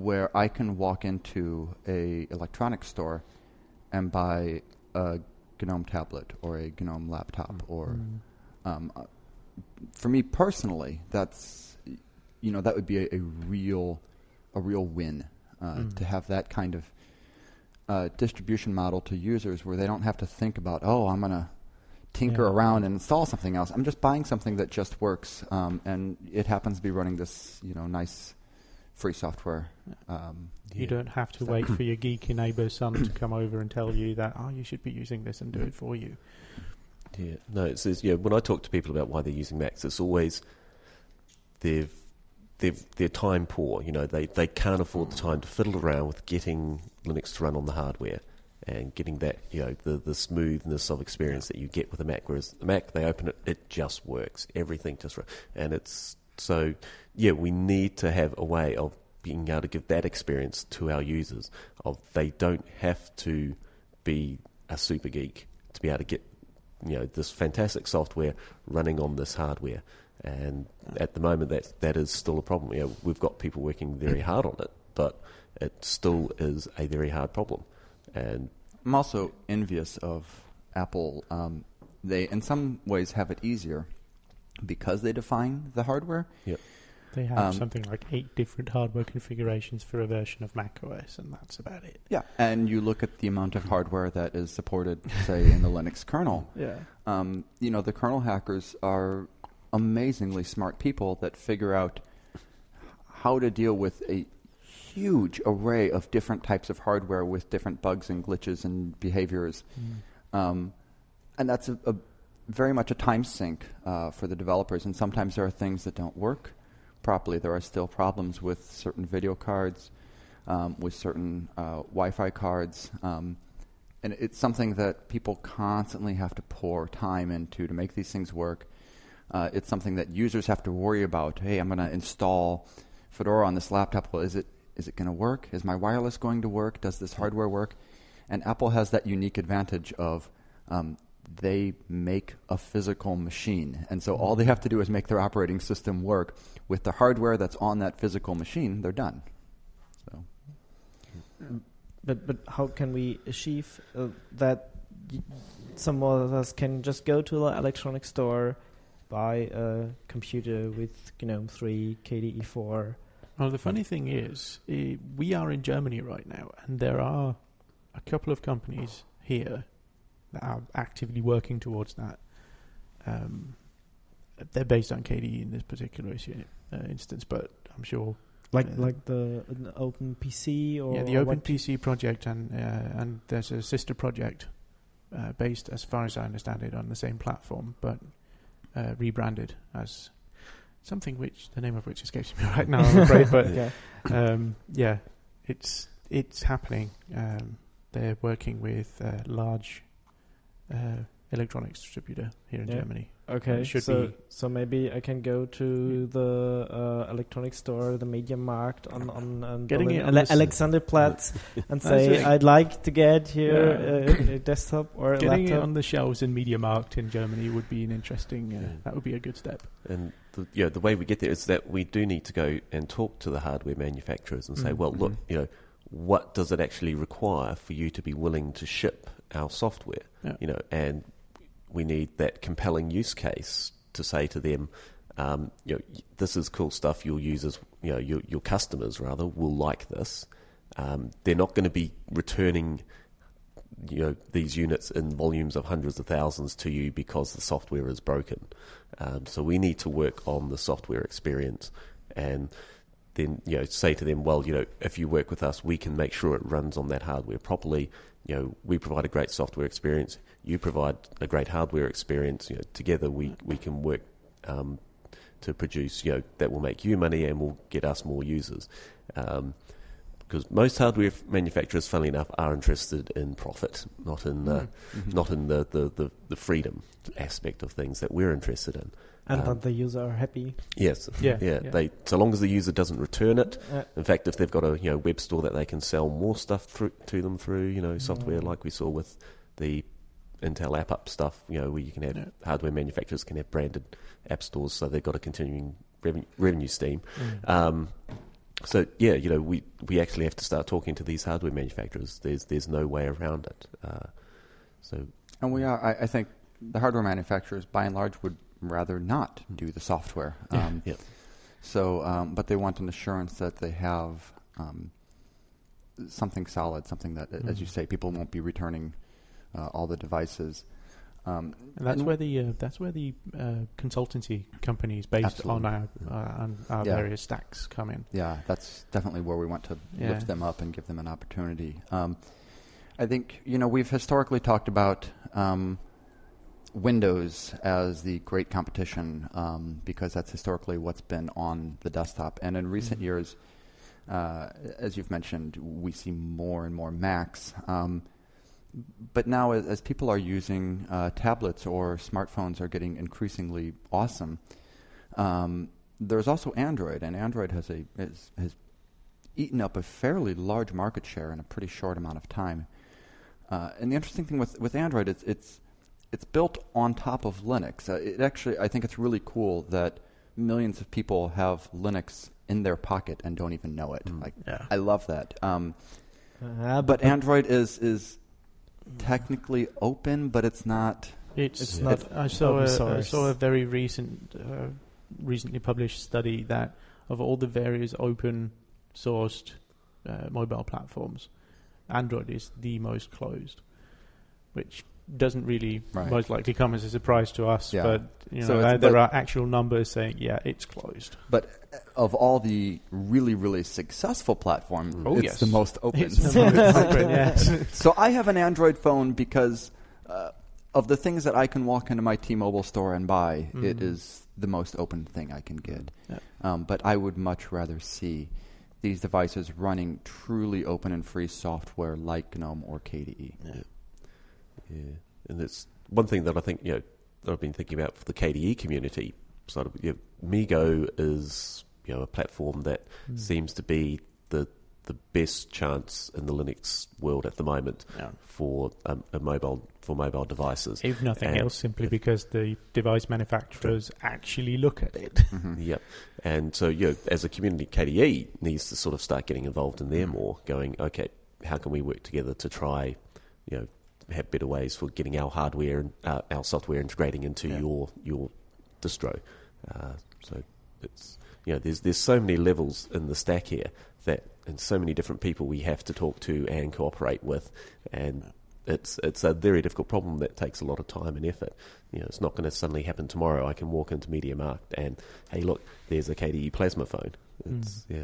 where I can walk into a electronics store and buy a GNOME tablet or a GNOME laptop or um, uh, for me personally, that's you know that would be a, a real a real win uh, Mm. to have that kind of uh, distribution model to users where they don't have to think about oh I'm gonna tinker Yeah. around and install something else. I'm just buying something that just works um, and it happens to be running this you know nice free software. Um, You Yeah. don't have to wait for your geeky neighbour son to come over and tell you that oh you should be using this and do it for you. Yeah, no, it's, it's yeah. When I talk to people about why they're using Macs, it's always they've they've they're time poor. You know, they they can't afford the time to fiddle around with getting Linux to run on the hardware and getting that you know the the smoothness of experience that you get with a Mac. Whereas the Mac, they open it, it just works. Everything just ru- and it's so yeah. We need to have a way of being able to give that experience to our users of they don't have to be a super geek to be able to get you know this fantastic software running on this hardware. And at the moment, that that is still a problem. You know, we've got people working very hard on it, but it still is a very hard problem. And I'm also envious of Apple. Um, they, in some ways, have it easier because they define the hardware. Yep. They have Um, something like eight different hardware configurations for a version of macOS, and that's about it. Yeah, and you look at the amount of hardware that is supported, say, in the Linux kernel. Yeah. Um, you know, the kernel hackers are amazingly smart people that figure out how to deal with a huge array of different types of hardware with different bugs and glitches and behaviors. Um, and that's a, a very much a time sink uh, for the developers. And sometimes there are things that don't work properly. There are still problems with certain video cards, um, with certain uh, Wi-Fi cards, um, and it's something that people constantly have to pour time into to make these things work. Uh, it's something that users have to worry about. Hey, I'm going to install Fedora on this laptop. Well, is it is it going to work? Is my wireless going to work? Does this hardware work? And Apple has that unique advantage of um, they make a physical machine. And so all they have to do is make their operating system work with the hardware that's on that physical machine, they're done. So But but how can we achieve uh, that? y- Some of us can just go to the electronic store, buy a computer with GNOME 3, KDE 4. Well, the funny thing is, eh, we are in Germany right now, and there are a couple of companies here that are actively working towards that. Um, they're based on KDE in this particular issue, uh, instance, but I'm sure Like Yeah. like the an Open PC or yeah, the Open? PC project, and uh, and there's a sister project uh, based, as far as I understand it, on the same platform, but uh, rebranded as something which the name of which escapes me right now. I'm afraid, but yeah. um, yeah, it's it's happening. Um, they're working with a large uh, electronics distributor here in Yeah. Germany. Okay, It should so be- so maybe I can go to the uh, electronic store, the Media Markt on on, on Getting Berlin, it on Ale- Alexanderplatz, and say. I'd like to get here Yeah. uh, a desktop or a Getting it laptop. on the shelves in Media Markt in Germany would be an interesting. Uh, Yeah. That would be a good step. And the, you know, the way we get there is that we do need to go and talk to the hardware manufacturers and say, Mhm. well, look, Mhm. you know, what does it actually require for you to be willing to ship our software? Yeah. You know, and we need that compelling use case to say to them, um, you know, this is cool stuff. Your users, you know, your your customers rather will like this. Um, they're not going to be returning you know these units in volumes of hundreds of thousands to you because the software is broken. Um, so we need to work on the software experience, and then you know say to them, well, you know, if you work with us, we can make sure it runs on that hardware properly. You know, we provide a great software experience. You provide a great hardware experience. You know, together we we can work um, to produce. You know, that will make you money and will get us more users. Um, because most hardware manufacturers, funnily enough, are interested in profit, not in uh, Mhm. not in the, the, the, the freedom aspect of things that we're interested in. And um, that the user are happy. Yes, Yeah, yeah. yeah. They so long as the user doesn't return it. Uh, In fact, if they've got a you know web store that they can sell more stuff through, to them through you know software, Mm. like we saw with the Intel AppUp stuff, you know, where you can have Yeah. hardware manufacturers can have branded app stores, so they've got a continuing revenue, revenue stream. Mm. Um, so yeah, you know, we, we actually have to start talking to these hardware manufacturers. There's there's no way around it. Uh, so And we are, I, I think the hardware manufacturers, by and large, would rather not do the software. Um, Yeah. So, um, but they want an assurance that they have um, something solid, something that, as you Mhm. say, people won't be returning uh, all the devices. Um, And that's where the uh, that's where the uh, consultancy companies based on our uh, on our Yeah. various stacks come in. Yeah, that's definitely where we want to Yeah. lift them up and give them an opportunity. Um, I think you know we've historically talked about um, Windows as the great competition um, because that's historically what's been on the desktop, and in recent Mhm. years, uh, as you've mentioned, we see more and more Macs. Um, but now, as, as people are using uh, tablets or smartphones, are getting increasingly awesome. Um, there's also Android, and Android has a has, has eaten up a fairly large market share in a pretty short amount of time. Uh, and the interesting thing with, with Android, it's, it's, it's built on top of Linux. Uh, it actually, I think it's really cool that millions of people have Linux in their pocket and don't even know it. Mm. Like, Yeah. I love that. Um, Uh, but Android is is technically open, but it's not. It's, It's it- not I saw open a, I source. saw a very recent, uh, recently published study that of all the various open sourced uh, mobile platforms, Android is the most closed, which doesn't really Right. most likely come as a surprise to us. Yeah. But you know, So there, there but- are actual numbers saying, yeah, it's closed. But of all the really really successful platforms, Oh, it's yes. the most open. It's the most open, yes. so I have an Android phone because uh, of the things that I can walk into my T-Mobile store and buy. It Mhm. is the most open thing I can get. Yeah. Um, but I would much rather see these devices running truly open and free software like GNOME or. KDE. Yeah. Yeah, and it's one thing that I think you know that I've been thinking about for the KDE community. Sort of, you know, MeeGo is you know a platform that Mm. seems to be the the best chance in the Linux world at the moment Yeah. for um, a mobile for mobile devices. If nothing And- else, simply because the device manufacturers actually look at it. Mhm. Yep. And so, you know, as a community, KDE needs to sort of start getting involved in there more, going, okay, how can we work together to try, you know, have better ways for getting our hardware and uh, our software integrating into Yeah. your your distro. Uh, so it's you know, there's there's so many levels in the stack here that, and so many different people we have to talk to and cooperate with, and it's it's a very difficult problem that takes a lot of time and effort. You know, it's not going to suddenly happen tomorrow. I can walk into Media MediaMarkt and hey, look, there's a KDE plasma phone. It's yeah.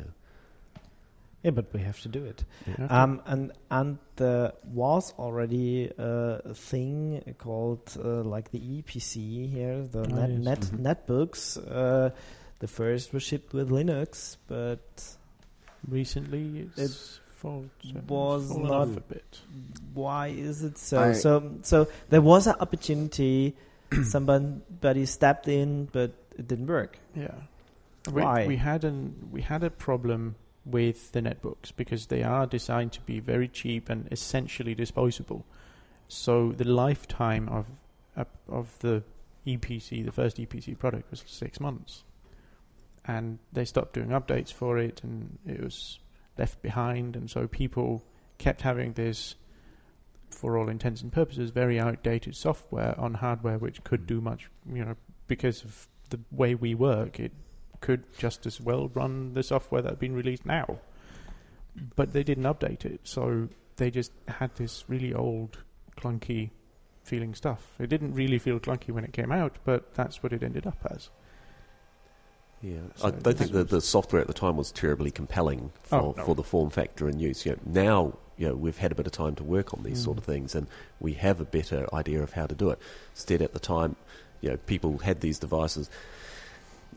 Yeah, but we have to do it. Okay. Um, and and there was already uh, a thing called uh, like the Eee PC here, the Oh, net, yes. net Mhm. netbooks. Uh, the first was shipped with Linux, but Recently, it's fall, was fallen not- a bit. why is it so? I- so so there was an opportunity. somebody stepped in, but it didn't work. Yeah. We, Why? we had an we had a problem with the netbooks because they are designed to be very cheap and essentially disposable. So the lifetime of of- the Eee PC, the first Eee PC product, was six months, and they stopped doing updates for it, and it was left behind, and so people kept having this, for all intents and purposes, very outdated software on hardware which could do much, you know, because of the way we work, it could just as well run the software that had been released now. But they didn't update it, so they just had this really old, clunky feeling stuff. It didn't really feel clunky when it came out, but that's what it ended up as. Yeah, So I don't think that the software at the time was terribly compelling for, Oh, no. for the form factor and use. You know, now, you know, we've had a bit of time to work on these Mm. sort of things, and we have a better idea of how to do it. Instead, at the time, you know, people had these devices.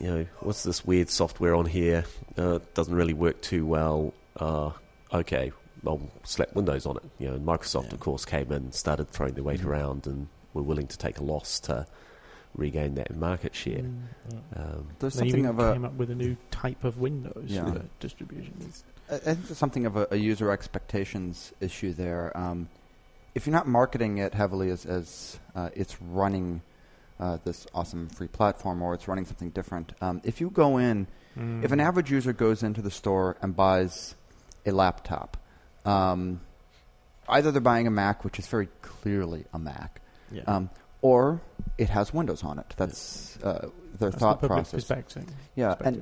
You know, what's this weird software on here? Uh, it doesn't really work too well. Uh, okay, I'll slap Windows on it. You know, and Microsoft, Yeah. of course, came in, started throwing their weight Mhm. around, and were willing to take a loss to regain that market share. Mm, Um, There's They something even of a came up with a new type of Windows Yeah. for distribution. I I think there's something of a, a user expectations issue there. Um, if you're not marketing it heavily as, as uh, it's running uh, this awesome free platform or it's running something different, um, if you go in, if an Mm. average user goes into the store and buys a laptop, um, either they're buying a Mac, which is very clearly a Mac, yeah. um, or it has Windows on it. That's uh, their That's thought the process. Yeah, and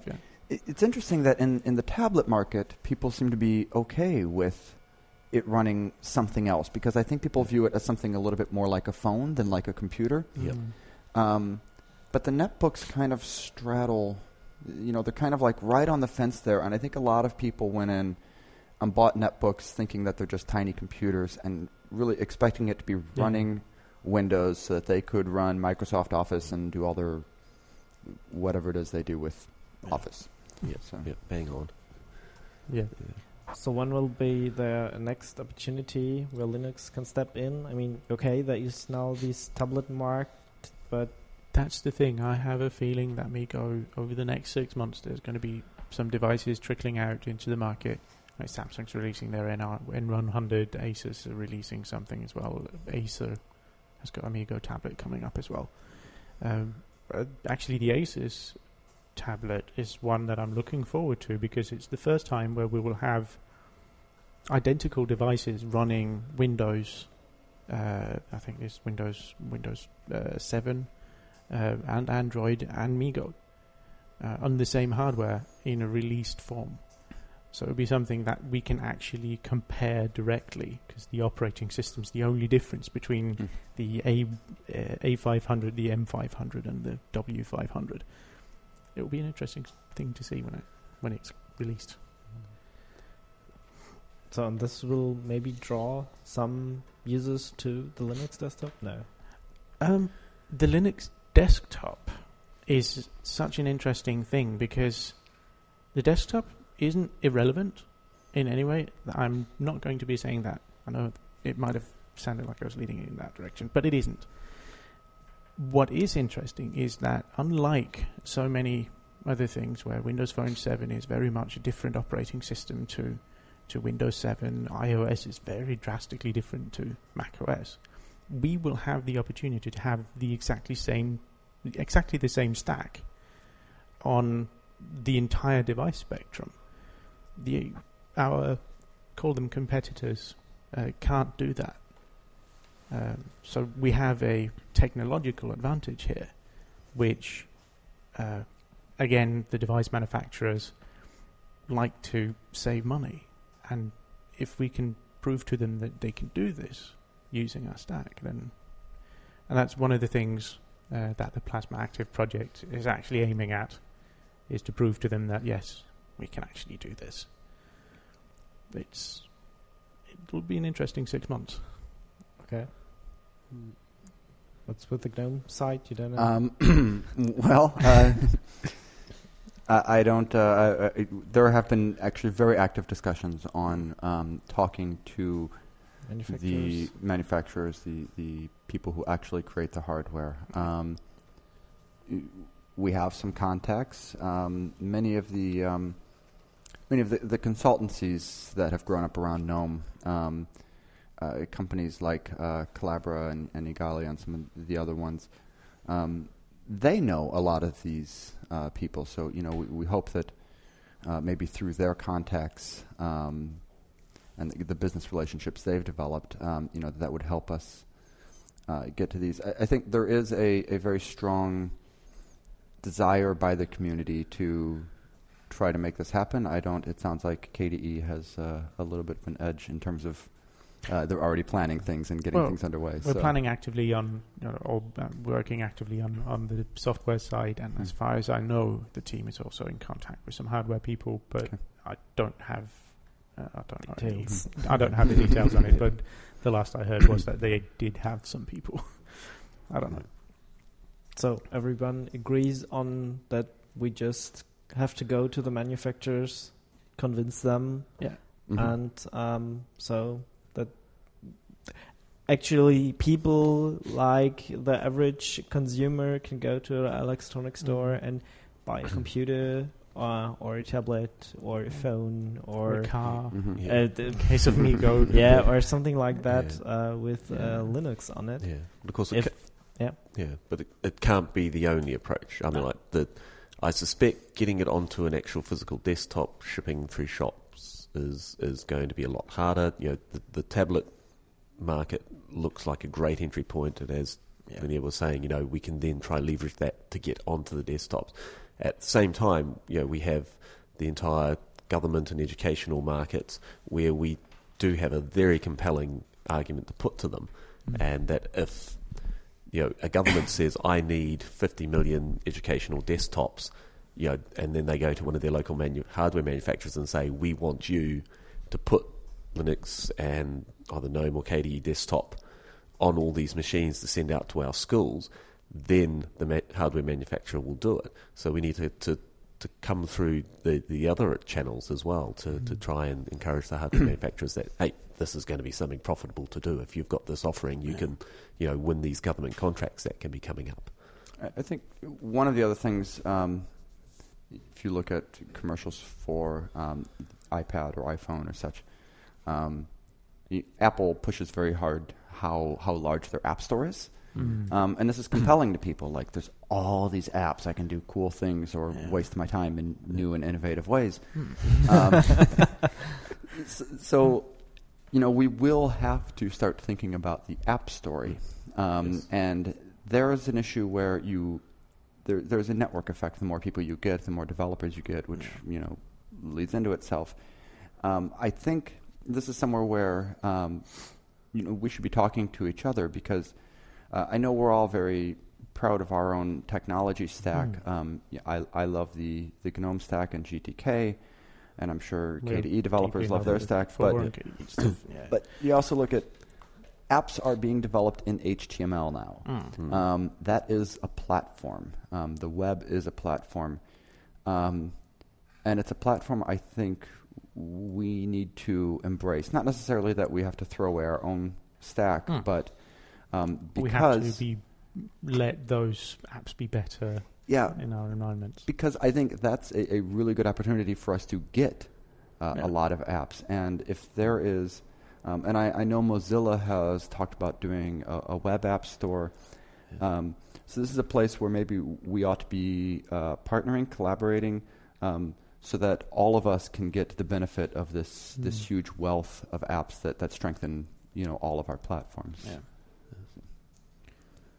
it- It's interesting that in, in the tablet market, people seem to be okay with it running something else because I think people view it as something a little bit more like a phone than like a computer. Yep. Mm. Um, but the netbooks kind of straddle, you know, they're kind of like right on the fence there. And I think a lot of people went in and bought netbooks thinking that they're just tiny computers and really expecting it to be Yeah. running Windows so that they could run Microsoft Office and do all their whatever it is they do with Yeah. Office. Yep, So. yep, bang on. Yeah. So when will be the next opportunity where Linux can step in? I mean, okay, there is now this tablet market, but That's the thing. I have a feeling that MeeGo over the next six months there's going to be some devices trickling out into the market, Like Samsung's releasing their NR, N100. Asus are releasing something as well. Acer has got a MeeGo tablet coming up as well. Um, actually, the Asus tablet is one that I'm looking forward to because it's the first time where we will have identical devices running Windows. Uh, I think it's Windows Windows uh, 7 uh, and Android and MeeGo uh, on the same hardware in a released form. So it'll be something that we can actually compare directly because the operating system's the only difference between Mm. the A uh, A500, the M500, and the W500. It'll be an interesting thing to see when it when it's released. So and this will maybe draw some users to the Linux desktop. No. Um, the Linux desktop is such an interesting thing because the desktop isn't irrelevant in any way. I'm not going to be saying that. I know it might have sounded like I was leading in that direction, but it isn't. What is interesting is that unlike so many other things where Windows Phone 7 is very much a different operating system to to Windows 7, iOS is very drastically different to Mac OS we will have the opportunity to have the exactly same, exactly the same stack on the entire device spectrum. The our call them competitors uh, can't do that. Um, so we have a technological advantage here, which, uh, again, the device manufacturers like to save money, and if we can prove to them that they can do this, using our stack, then and that's one of the things uh, that the Plasma Active project is actually aiming at, is to prove to them that yes, we can actually do this. It's it will be an interesting six months. Okay. What's with the GNOME site? You don't know. Um, well, uh, I, I don't. Uh, I, I, there have been actually very active discussions on um, talking to the Manufacturers. manufacturers, the the people who actually create the hardware. Um, we have some contacts. Um, many of the um, many of the, the consultancies that have grown up around GNOME, um, uh, companies like uh, Collabora and, and Igalia and some of the other ones, um, they know a lot of these uh, people. So you know, we, we hope that uh, maybe through their contacts um, and the, the business relationships they've developed, um, you know, that would help us uh, get to these. I, I think there is a, a very strong desire by the community to try to make this happen. I don't. It sounds like KDE has uh, a little bit of an edge in terms of uh, they're already planning things and getting Well, things underway. We're so. planning actively on, you know, or uh, working actively on, on the software side, and as Mm. far as I know, the team is also in contact with some hardware people, but Okay. I don't have, uh, I don't know, Details. I don't have the details on it, but the last I heard was that they did have some people. I don't know. So everyone agrees on that. We just have to go to the manufacturers, convince them, Yeah. Mhm. and um, so that actually people like the average consumer can go to an electronic store Mhm. and buy a computer uh, or a tablet or a phone Or or a car. Mhm. Yeah. uh, the- Case of MeeGo. yeah or something like that Yeah. uh, with Yeah. uh, Linux on it. Yeah, but of course, it ca- yeah. yeah, but it, it can't be the only approach. I mean, No. like the, I suspect getting it onto an actual physical desktop, shipping through shops is is going to be a lot harder. You know, the, the tablet market looks like a great entry point, and as Yeah. Linnea was saying, you know, we can then try leverage that to get onto the desktops. At the same time, you know, we have the entire government and educational markets where we do have a very compelling argument to put to them, mm. and that if you know a government says I need 50 million educational desktops, you know, and then they go to one of their local manu- hardware manufacturers and say we want you to put Linux and either GNOME or KDE desktop on all these machines to send out to our schools, then the ma- hardware manufacturer will do it. So we need to, to, to come through the, the other channels as well to, to try and encourage the hardware manufacturers that, hey, this is going to be something profitable to do. If you've got this offering, you can, you know, win these government contracts that can be coming up. I, think one of the other things, um, if you look at commercials for um, iPad or iPhone or such. Um, Apple pushes very hard how how large their app store is, Mm. um, and this is compelling to people. Like, there's all these apps I can do cool things or Yeah. waste my time in new and innovative ways. Mm. Um, so, you know, we will have to start thinking about the app story, um, Yes. and there is an issue where you there, there's a network effect. The more people you get, the more developers you get, which you know leads into itself. Um, I think this is somewhere where um, you know we should be talking to each other because uh, I know we're all very proud of our own technology stack. Mm. Um, yeah, I I love the the GNOME stack and GTK, and I'm sure We're KDE developers love their stack. But Four and KDE stuff, yeah. but you also look at apps are being developed in HTML now. Mm. Mm. Um, that is a platform. Um, the web is a platform. Um, and it's a platform I think we need to embrace. Not necessarily that we have to throw away our own stack, Hmm. but um, we have because to be let those apps be better yeah, in our environments. because I think that's a, a really good opportunity for us to get uh, Yeah. a lot of apps. And if there is, um, and I, I know Mozilla has talked about doing a, a web app store. Um, so this is a place where maybe we ought to be uh, partnering, collaborating, um, so that all of us can get the benefit of this this Mm. huge wealth of apps that, that strengthen you know all of our platforms. Yeah.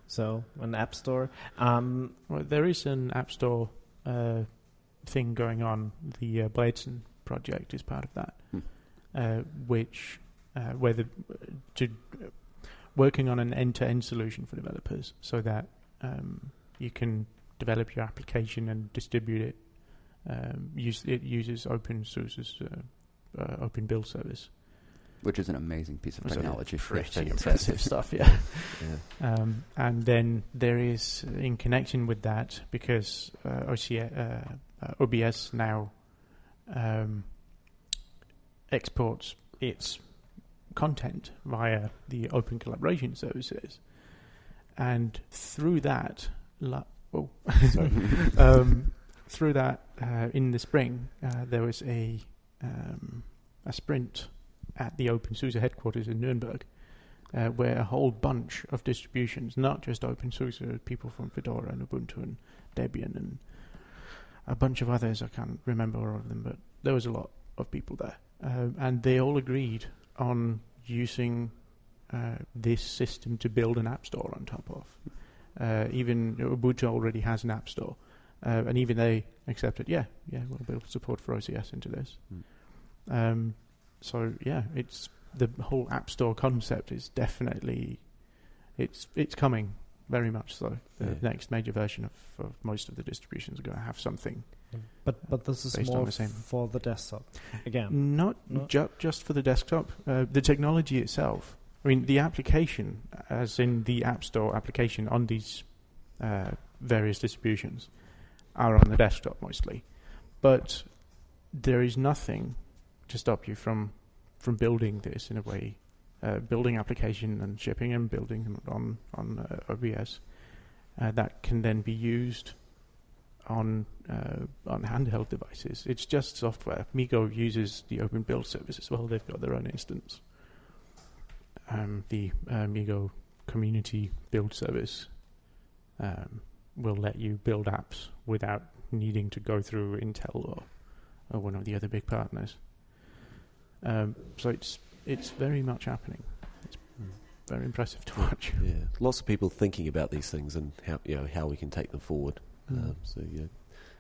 So an app store. Um, Well, there is an app store uh, thing going on. The uh, Bladesson project is part of that, Hmm. uh, which uh, where the to uh, working on an end-to-end solution for developers, so that um, you can develop your application and distribute it. Um, use it uses openSUSE's, uh, uh, open build service. Which is an amazing piece of So technology. Pretty impressive stuff, yeah. Yeah. Um, and then there is, in connection with that, because uh, OCS, uh, uh, OBS now um, exports its content via the open collaboration services, and through that, la- oh, sorry, um, through that, uh, in the spring, uh, there was a um, a sprint at the OpenSUSE headquarters in Nuremberg, uh, where a whole bunch of distributions, not just OpenSUSE, people from Fedora and Ubuntu and Debian and a bunch of others, I can't remember all of them, but there was a lot of people there. Uh, and they all agreed on using uh, this system to build an app store on top of. Uh, even Ubuntu already has an app store. Uh, and even they accepted, yeah, yeah, we'll build support for OCS into this. Um, so yeah, it's the whole app store concept is definitely it's it's coming very much so. The Yeah. next major version of, of most of the distributions are going to have something. but but this is more the same. for the desktop. Again, Not No. ju- just for the desktop. Uh, the technology itself. I mean, the application, as in the App Store application on these uh, various distributions, are on the desktop mostly. But there is nothing to stop you from from building this in a way, uh, building application and shipping and building on on uh, OBS uh, that can then be used on uh, on handheld devices. It's just software. MeeGo uses the Open Build service as well. They've got their own instance. Um, the uh, MeeGo Community Build service um, will let you build apps without needing to go through Intel or, or one of the other big partners. Um, so it's it's very much happening. It's very impressive to watch. Yeah, lots of people thinking about these things and how you know how we can take them forward. Mm. Um, so yeah,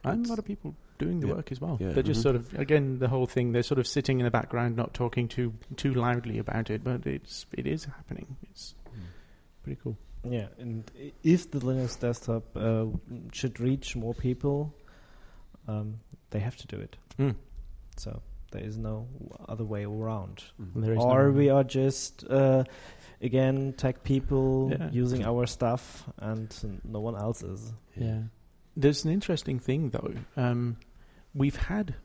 and a lot of people doing the yeah, work as well. yeah. They're just Mhm. sort of again the whole thing. They're sort of sitting in the background, not talking too too loudly about it, but it's it is happening. It's pretty cool. Yeah, and if the Linux desktop uh, should reach more people, um, they have to do it. So there is no other way around. There is or no- we are just uh, again tech people Yeah. using our stuff and no one else is. Yeah. There's an interesting thing though. Um, we've had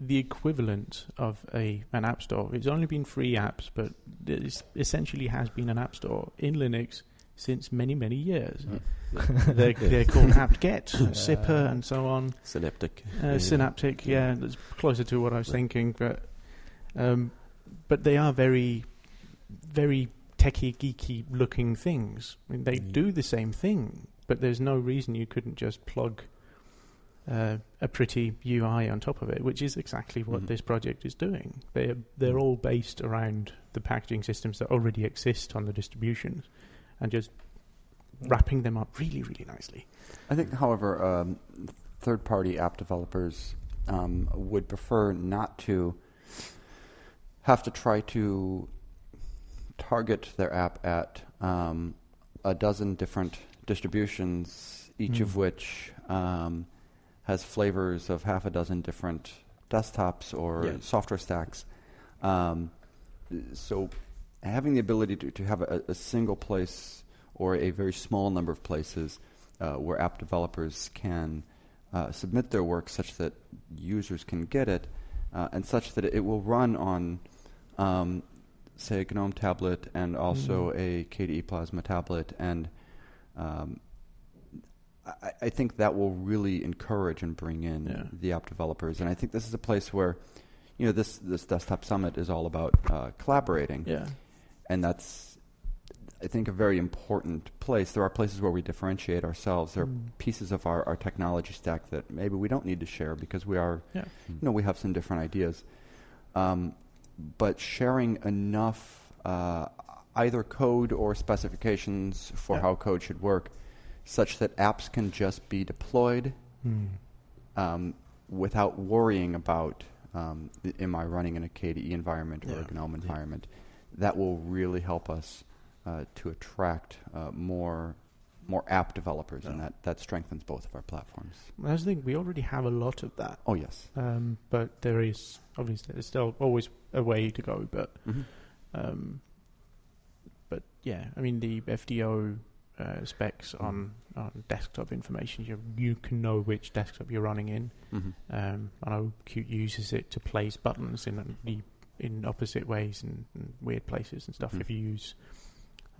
the equivalent of a an app store. It's only been free apps, but it essentially has been an app store in Linux since many many years. they're, they're called apt-get, Zypper, and so on. Synaptic. Uh, Yeah. Synaptic, yeah, that's closer to what I was thinking. But Um, but they are very, very techie, geeky looking things. I mean, they Mm. do the same thing, but there's no reason you couldn't just plug uh, a pretty UI on top of it, which is exactly what Mhm. this project is doing. They're they're all based around the packaging systems that already exist on the distributions, and just wrapping them up really, really nicely. I think, however, um, third-party app developers um, would prefer not to have to try to target their app at um, a dozen different distributions, each of Mm. which um, has flavors of half a dozen different desktops or Yeah. software stacks. Um, so, having the ability to, to have a, a single place or a very small number of places uh, where app developers can uh, submit their work such that users can get it uh, and such that it will run on, um, say, a GNOME tablet and also Mhm. a KDE Plasma tablet. And um, I, I think that will really encourage and bring in Yeah. the app developers. And I think this is a place where, you know, this, this desktop summit is all about uh, collaborating Yeah. And that's I think a very important place. There are places where we differentiate ourselves. There are Mm. pieces of our, our technology stack that maybe we don't need to share because we are, Yeah. you know, we have some different ideas. Um, but sharing enough uh, either code or specifications for Yeah. how code should work, such that apps can just be deployed Hmm. um, without worrying about um, am I running in a KDE environment or Yeah. a GNOME Yeah. Environment. That will really help us uh, to attract uh, more more app developers, and that, that strengthens both of our platforms. I just think we already have a lot of that. Oh yes, Um, but there is obviously there's still always a way to go. But mm-hmm. um, but yeah, I mean the FDO uh, specs on on desktop information, you you can know which desktop you're running in. Mm-hmm. Um, I know Qt uses it to place buttons in the in opposite ways and, and weird places and stuff. Mhm. If you use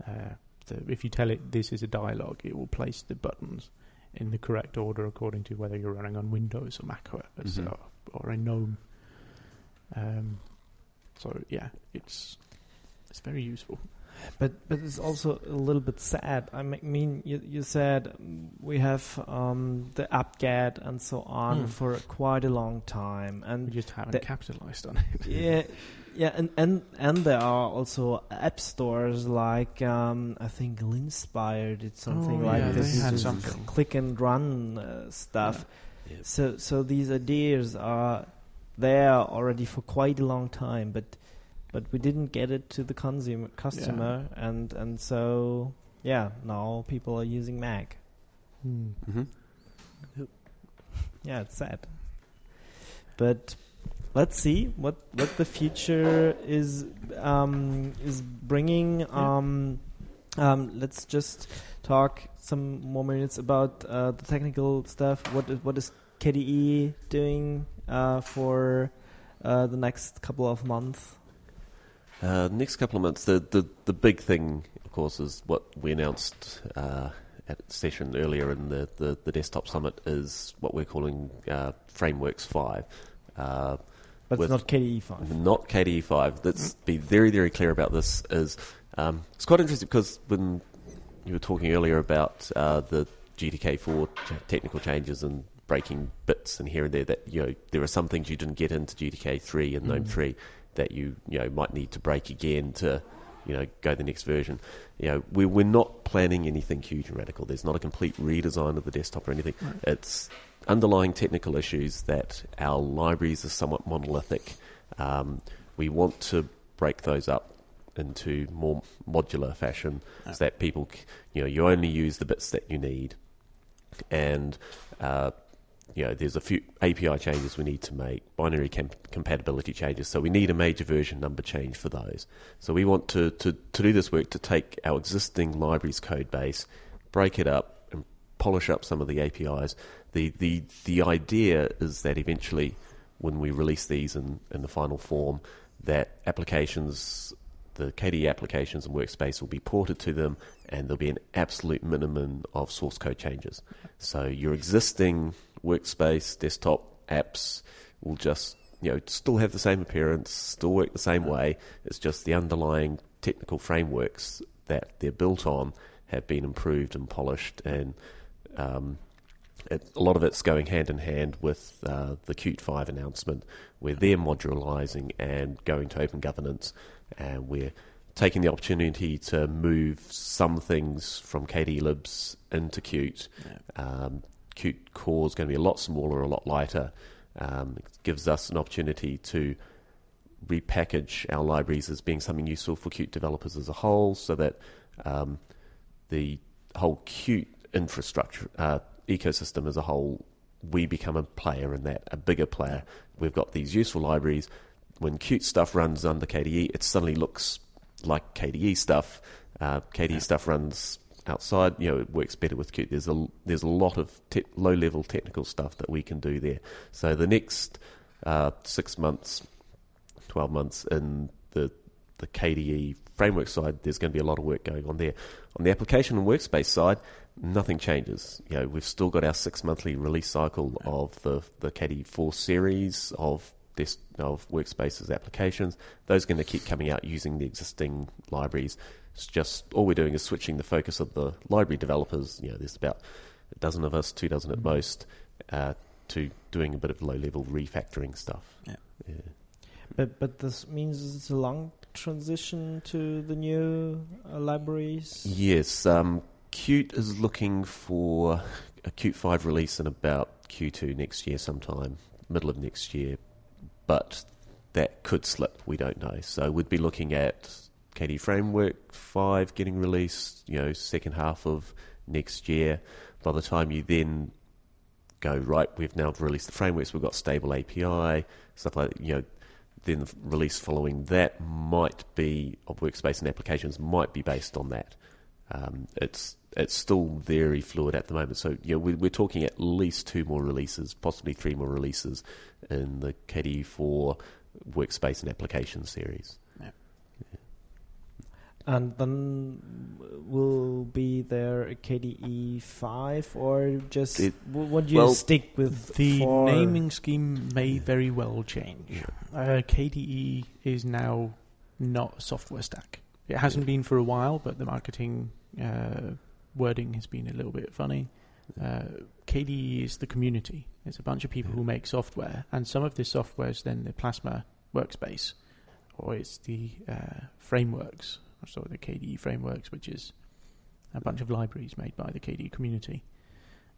uh, the, if you tell it this is a dialogue, it will place the buttons in the correct order according to whether you're running on Windows or Mac OS Mhm. or, or a GNOME. Um, so yeah, it's it's very useful. But but it's also a little bit sad. I mean, you you said mm, we have um, the apt-get and so on Hmm. for quite a long time, and We just haven't the- capitalized on it. yeah, yeah, and, and and there are also app stores like um, I think Linspire did something Oh, like yeah, this. they had just something. click and run uh, stuff. Yeah. So so these ideas are there already for quite a long time, but but we didn't get it to the consumer customer, and and so yeah, now people are using Mac. Hmm. Mm-hmm. Yeah, it's sad. But let's see what what the future is um, is bringing. Um, um, let's just talk some more minutes about uh, the technical stuff. What is, what is KDE doing uh, for uh, the next couple of months? Uh, next couple of months, the, the, the big thing, of course, is what we announced uh, at session earlier in the, the, the desktop summit is what we're calling uh, Frameworks 5. Uh, But it's not KDE five. not KDE 5. Let's be very, very clear about this. Is um, It's quite interesting because when you were talking earlier about uh, the GTK4 technical changes and breaking bits and here and there, that you know there are some things you didn't get into GTK3 and GNOME Mm. 3 that you you know might need to break again to you know go the next version. You know we we're not planning anything huge and radical. There's not a complete redesign of the desktop or anything. Right. It's underlying technical issues that our libraries are somewhat monolithic. Um, we want to break those up into more modular fashion so that people, you know, you only use the bits that you need. And, uh, you know, there's a few API changes we need to make, binary com- compatibility changes. So we need a major version number change for those. So we want to, to, to do this work to take our existing libraries code base, break it up, and polish up some of the APIs. The, the, the idea is that eventually, when we release these in, in the final form, that applications, the KDE applications and workspace will be ported to them, and there'll be an absolute minimum of source code changes. So your existing workspace, desktop apps will just you know still have the same appearance, still work the same way. It's just the underlying technical frameworks that they're built on have been improved and polished, and um, it, a lot of it's going hand in hand with uh, the Qt 5 announcement, where they're modularizing and going to open governance, and we're taking the opportunity to move some things from KDE libs into Qt. Um, Qt core is going to be a lot smaller, a lot lighter. Um, it gives us an opportunity to repackage our libraries as being something useful for Qt developers as a whole, so that um, the whole Qt infrastructure uh, ecosystem as a whole, we become a player in that, a bigger player. We've got these useful libraries. When Qt stuff runs under KDE, it suddenly looks like KDE stuff. Uh, KDE Yeah. stuff runs outside. You know, it works better with Qt. There's a there's a lot of te- low level technical stuff that we can do there. So the next uh, six months, twelve months in the the KDE framework side, there's going to be a lot of work going on there. On the application and workspace side, nothing changes. You know, we've still got our six monthly release cycle of the the KDE four series of this of workspaces applications. Those are going to keep coming out using the existing libraries. It's just all we're doing is switching the focus of the library developers. You know, there's about a dozen of us, two dozen at most, uh, to doing a bit of low level refactoring stuff. Yeah. Yeah. But but this means it's a long transition to the new uh, libraries. Yes, um, Qt is looking for a Qt 5 release in about Q2 next year sometime, middle of next year, but that could slip, we don't know. So we'd be looking at KDE Framework 5 getting released, you know, second half of next year. By the time you then go, right, we've now released the frameworks, we've got stable API, stuff like that, you know, then the release following that might be of workspace and applications might be based on that. Um, it's it's still very fluid at the moment. So you know, we, we're talking at least two more releases, possibly three more releases in the KDE 4 workspace and application series. And then will be there a KDE five or just It- w- would you well, stick with The four? naming scheme may very well change. Uh, KDE is now not a software stack. It hasn't been for a while, but the marketing uh, wording has been a little bit funny. Uh, KDE is the community. It's a bunch of people Yeah. who make software, and some of this software is then the Plasma workspace, or it's the uh, frameworks, so the KDE frameworks, which is a bunch of libraries made by the KDE community.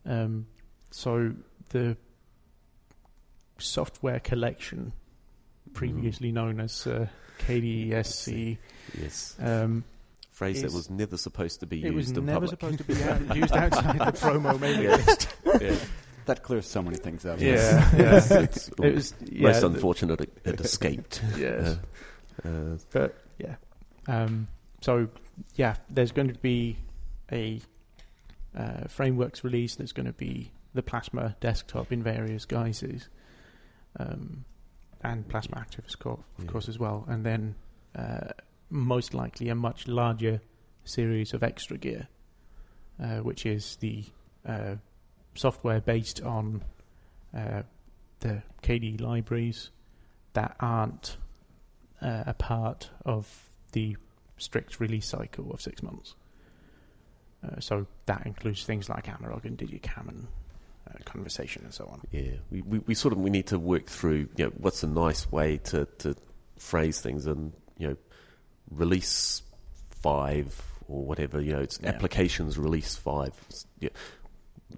Um, so the software collection, previously known as uh, KDESC, Yes, um, phrase that is- was never supposed to be it was used in never public. supposed to be out- used outside the promo mailing Yeah. list. yeah. That clears so many things up. Yeah, It's- yeah. it's It was yeah, most the- unfortunate it, it escaped. Yes. Uh, uh, but yeah. Um, so yeah, there's going to be a uh, frameworks release. There's going to be the Plasma desktop in various guises, um, and Plasma Active, of course, of Yeah. course, as well. And then uh, most likely a much larger series of extra gear, uh, which is the uh, software based on uh, the KDE libraries that aren't uh, a part of the strict release cycle of six months. Uh, so that includes things like Amarok and digiKam and uh, Konversation and so on. Yeah, we, we, we sort of we need to work through. You know, what's a nice way to, to phrase things, and you know, release five or whatever. You know, it's Yeah. applications release five. It's, yeah,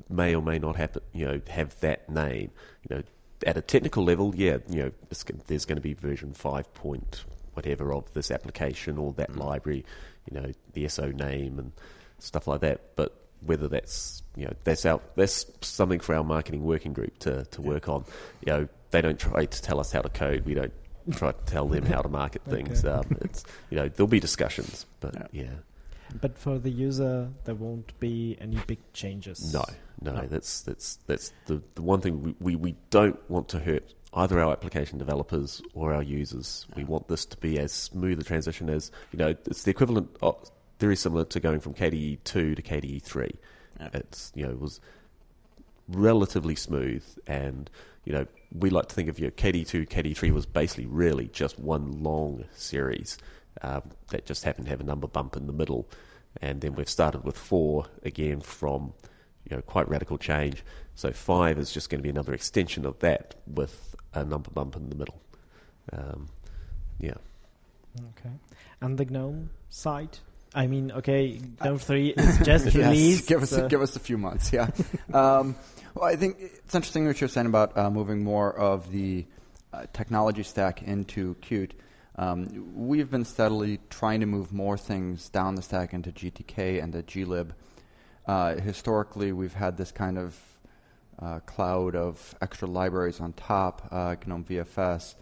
may or may not happen. You know, have that name. You know, at a technical level, yeah, you know, it's, there's going to be version five point whatever of this application or that Mm. library. You know, the SO name and stuff like that. But whether that's you know that's our that's something for our marketing working group to, to Yeah. work on. You know, they don't try to tell us how to code. We don't try to tell them how to market things. Okay. Um, it's you know there'll be discussions, but Yeah. yeah, But for the user, there won't be any big changes. no, no, No. that's that's that's the the one thing we, we, we don't want to hurt either our application developers or our users. We want this to be as smooth a transition as you know. It's the equivalent, of, very similar to going from KDE two to KDE three. It's you know it was relatively smooth, and you know we like to think of your KDE two, KDE three was basically really just one long series um, that just happened to have a number bump in the middle. And then we've started with four again from you know quite radical change. So five is just going to be another extension of that with a number bump in the middle. Um, yeah. Okay. And the GNOME side? I mean, okay, GNOME 3 is just Yes, released. give us so- give us a few months. Yeah. um, well, I think it's interesting what you're saying about uh, moving more of the uh, technology stack into Qt. Um, we've been steadily trying to move more things down the stack into GTK and the glib. Uh, historically, we've had this kind of uh, cloud of extra libraries on top, uh, GNOME VFS,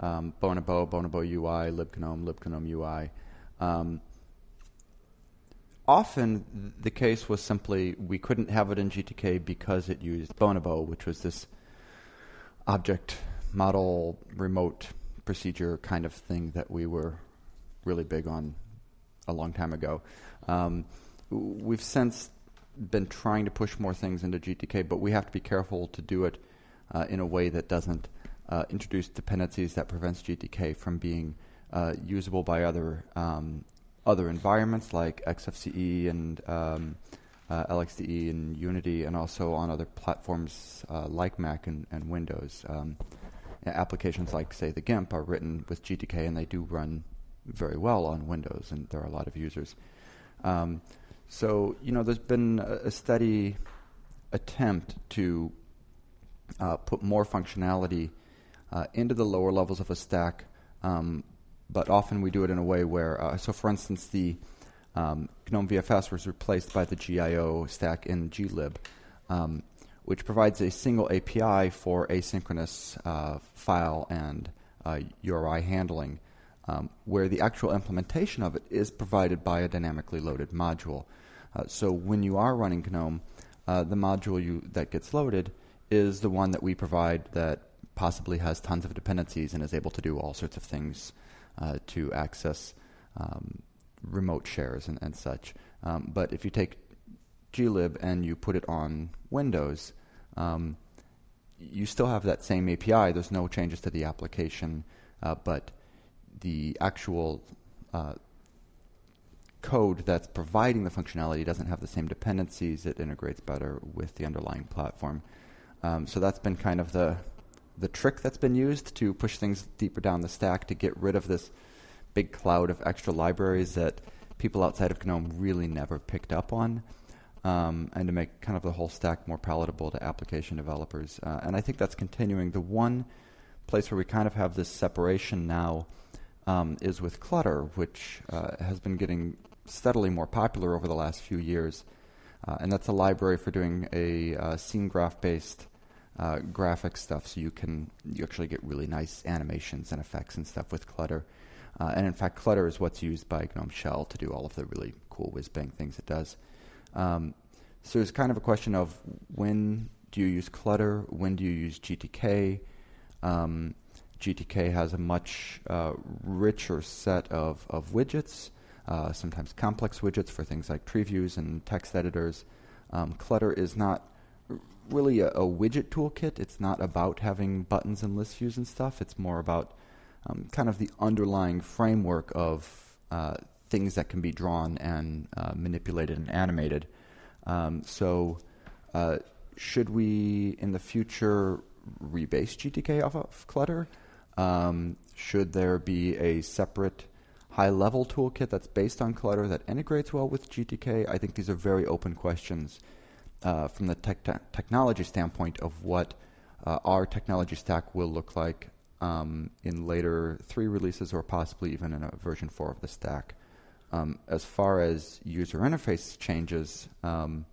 um, Bonobo, Bonobo UI, libgnome, libgnome UI. Um, often the case was simply we couldn't have it in GTK because it used Bonobo, which was this object model remote procedure kind of thing that we were really big on a long time ago. Um, we've since been trying to push more things into GTK, but we have to be careful to do it uh, in a way that doesn't uh, introduce dependencies that prevents GTK from being uh, usable by other um, other environments like XFCE and um, uh, LXDE and Unity, and also on other platforms uh, like Mac and, and Windows. Um, applications like, say, the GIMP are written with GTK, and they do run very well on Windows, and there are a lot of users. Um, so, you know, there's been a, steady attempt to uh, put more functionality uh, into the lower levels of a stack, um, but often we do it in a way where, uh, so for instance, the um, GNOME VFS was replaced by the GIO stack in glib, um, which provides a single API for asynchronous uh, file and uh, URI handling, um, where the actual implementation of it is provided by a dynamically loaded module. Uh, so when you are running GNOME, uh, the module you, that gets loaded is the one that we provide that possibly has tons of dependencies and is able to do all sorts of things uh, to access um, remote shares and, and such. Um, but if you take glib and you put it on Windows, um, you still have that same API. There's no changes to the application, uh, but the actual uh, code that's providing the functionality doesn't have the same dependencies. It integrates better with the underlying platform. Um, so that's been kind of the the trick that's been used to push things deeper down the stack to get rid of this big cloud of extra libraries that people outside of GNOME really never picked up on, um, and to make kind of the whole stack more palatable to application developers. Uh, and I think that's continuing. The one place where we kind of have this separation now um, is with Clutter, which uh, has been getting steadily more popular over the last few years. Uh, and that's a library for doing a uh, scene graph based uh, graphic stuff, so you can you actually get really nice animations and effects and stuff with Clutter. Uh, and in fact, Clutter is what's used by GNOME Shell to do all of the really cool whiz bang things it does. Um, so it's kind of a question of when do you use Clutter? When do you use GTK? Um, GTK has a much uh, richer set of, of widgets, uh, sometimes complex widgets for things like tree views and text editors. Um, Clutter is not really a, a widget toolkit. It's not about having buttons and list views and stuff. It's more about um, kind of the underlying framework of uh, things that can be drawn and uh, manipulated and animated. Um, so, uh, should we in the future rebase GTK off of Clutter? Um, should there be a separate high level toolkit that's based on Clutter that integrates well with GTK? I think these are very open questions uh, from the tech technology standpoint of what uh, our technology stack will look like um, in later three releases or possibly even in a version four of the stack. Um, as far as user interface changes, um,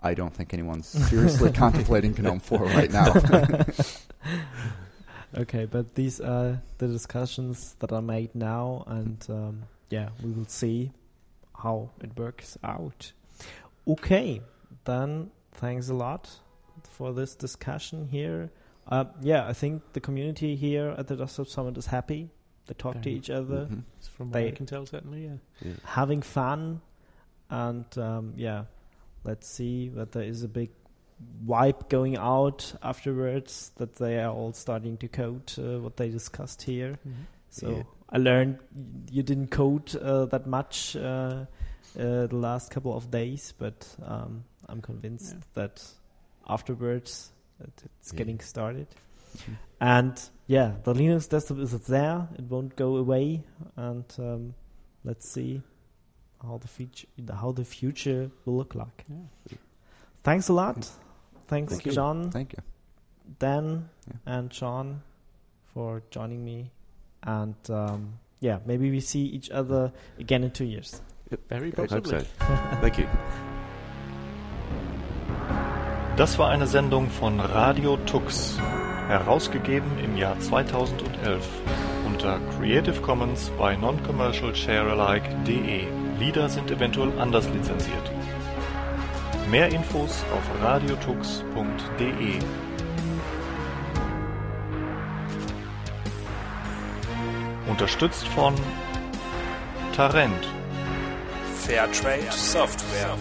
I don't think anyone's seriously contemplating GNOME 4 right now. Okay, but these are the discussions that are made now, and um, yeah, we will see how it works out. Okay, then thanks a lot for this discussion here. Uh, yeah, I think the community here at the Desktop Summit is happy. They talk to Yeah. each other, Mhm. From what They- I can tell, certainly, yeah. Yeah. having fun, and um, yeah, let's see that there is a big vibe going out afterwards that they are all starting to code uh, what they discussed here. So Yeah. I learned you didn't code uh, that much uh, uh, the last couple of days, but um, I'm convinced Yeah. that afterwards that it's Yeah. getting started. Mhm. And yeah, the Linux desktop is there; it won't go away. And um, let's see how the future how the future will look like. Thanks a lot. Thanks, Thank you. John, Thank you. Dan, Yeah. and Sean for joining me. And um, yeah, maybe we see each other again in two years. Very I hope possibly. so. Thank you. Das war eine Sendung von Radio Tux, herausgegeben im Jahr 2011 unter Creative Commons bei noncommercialsharealike.de. Lieder sind eventuell anders lizenziert. Mehr Infos auf radiotux.de. Unterstützt von Tarent. Fairtrade Software.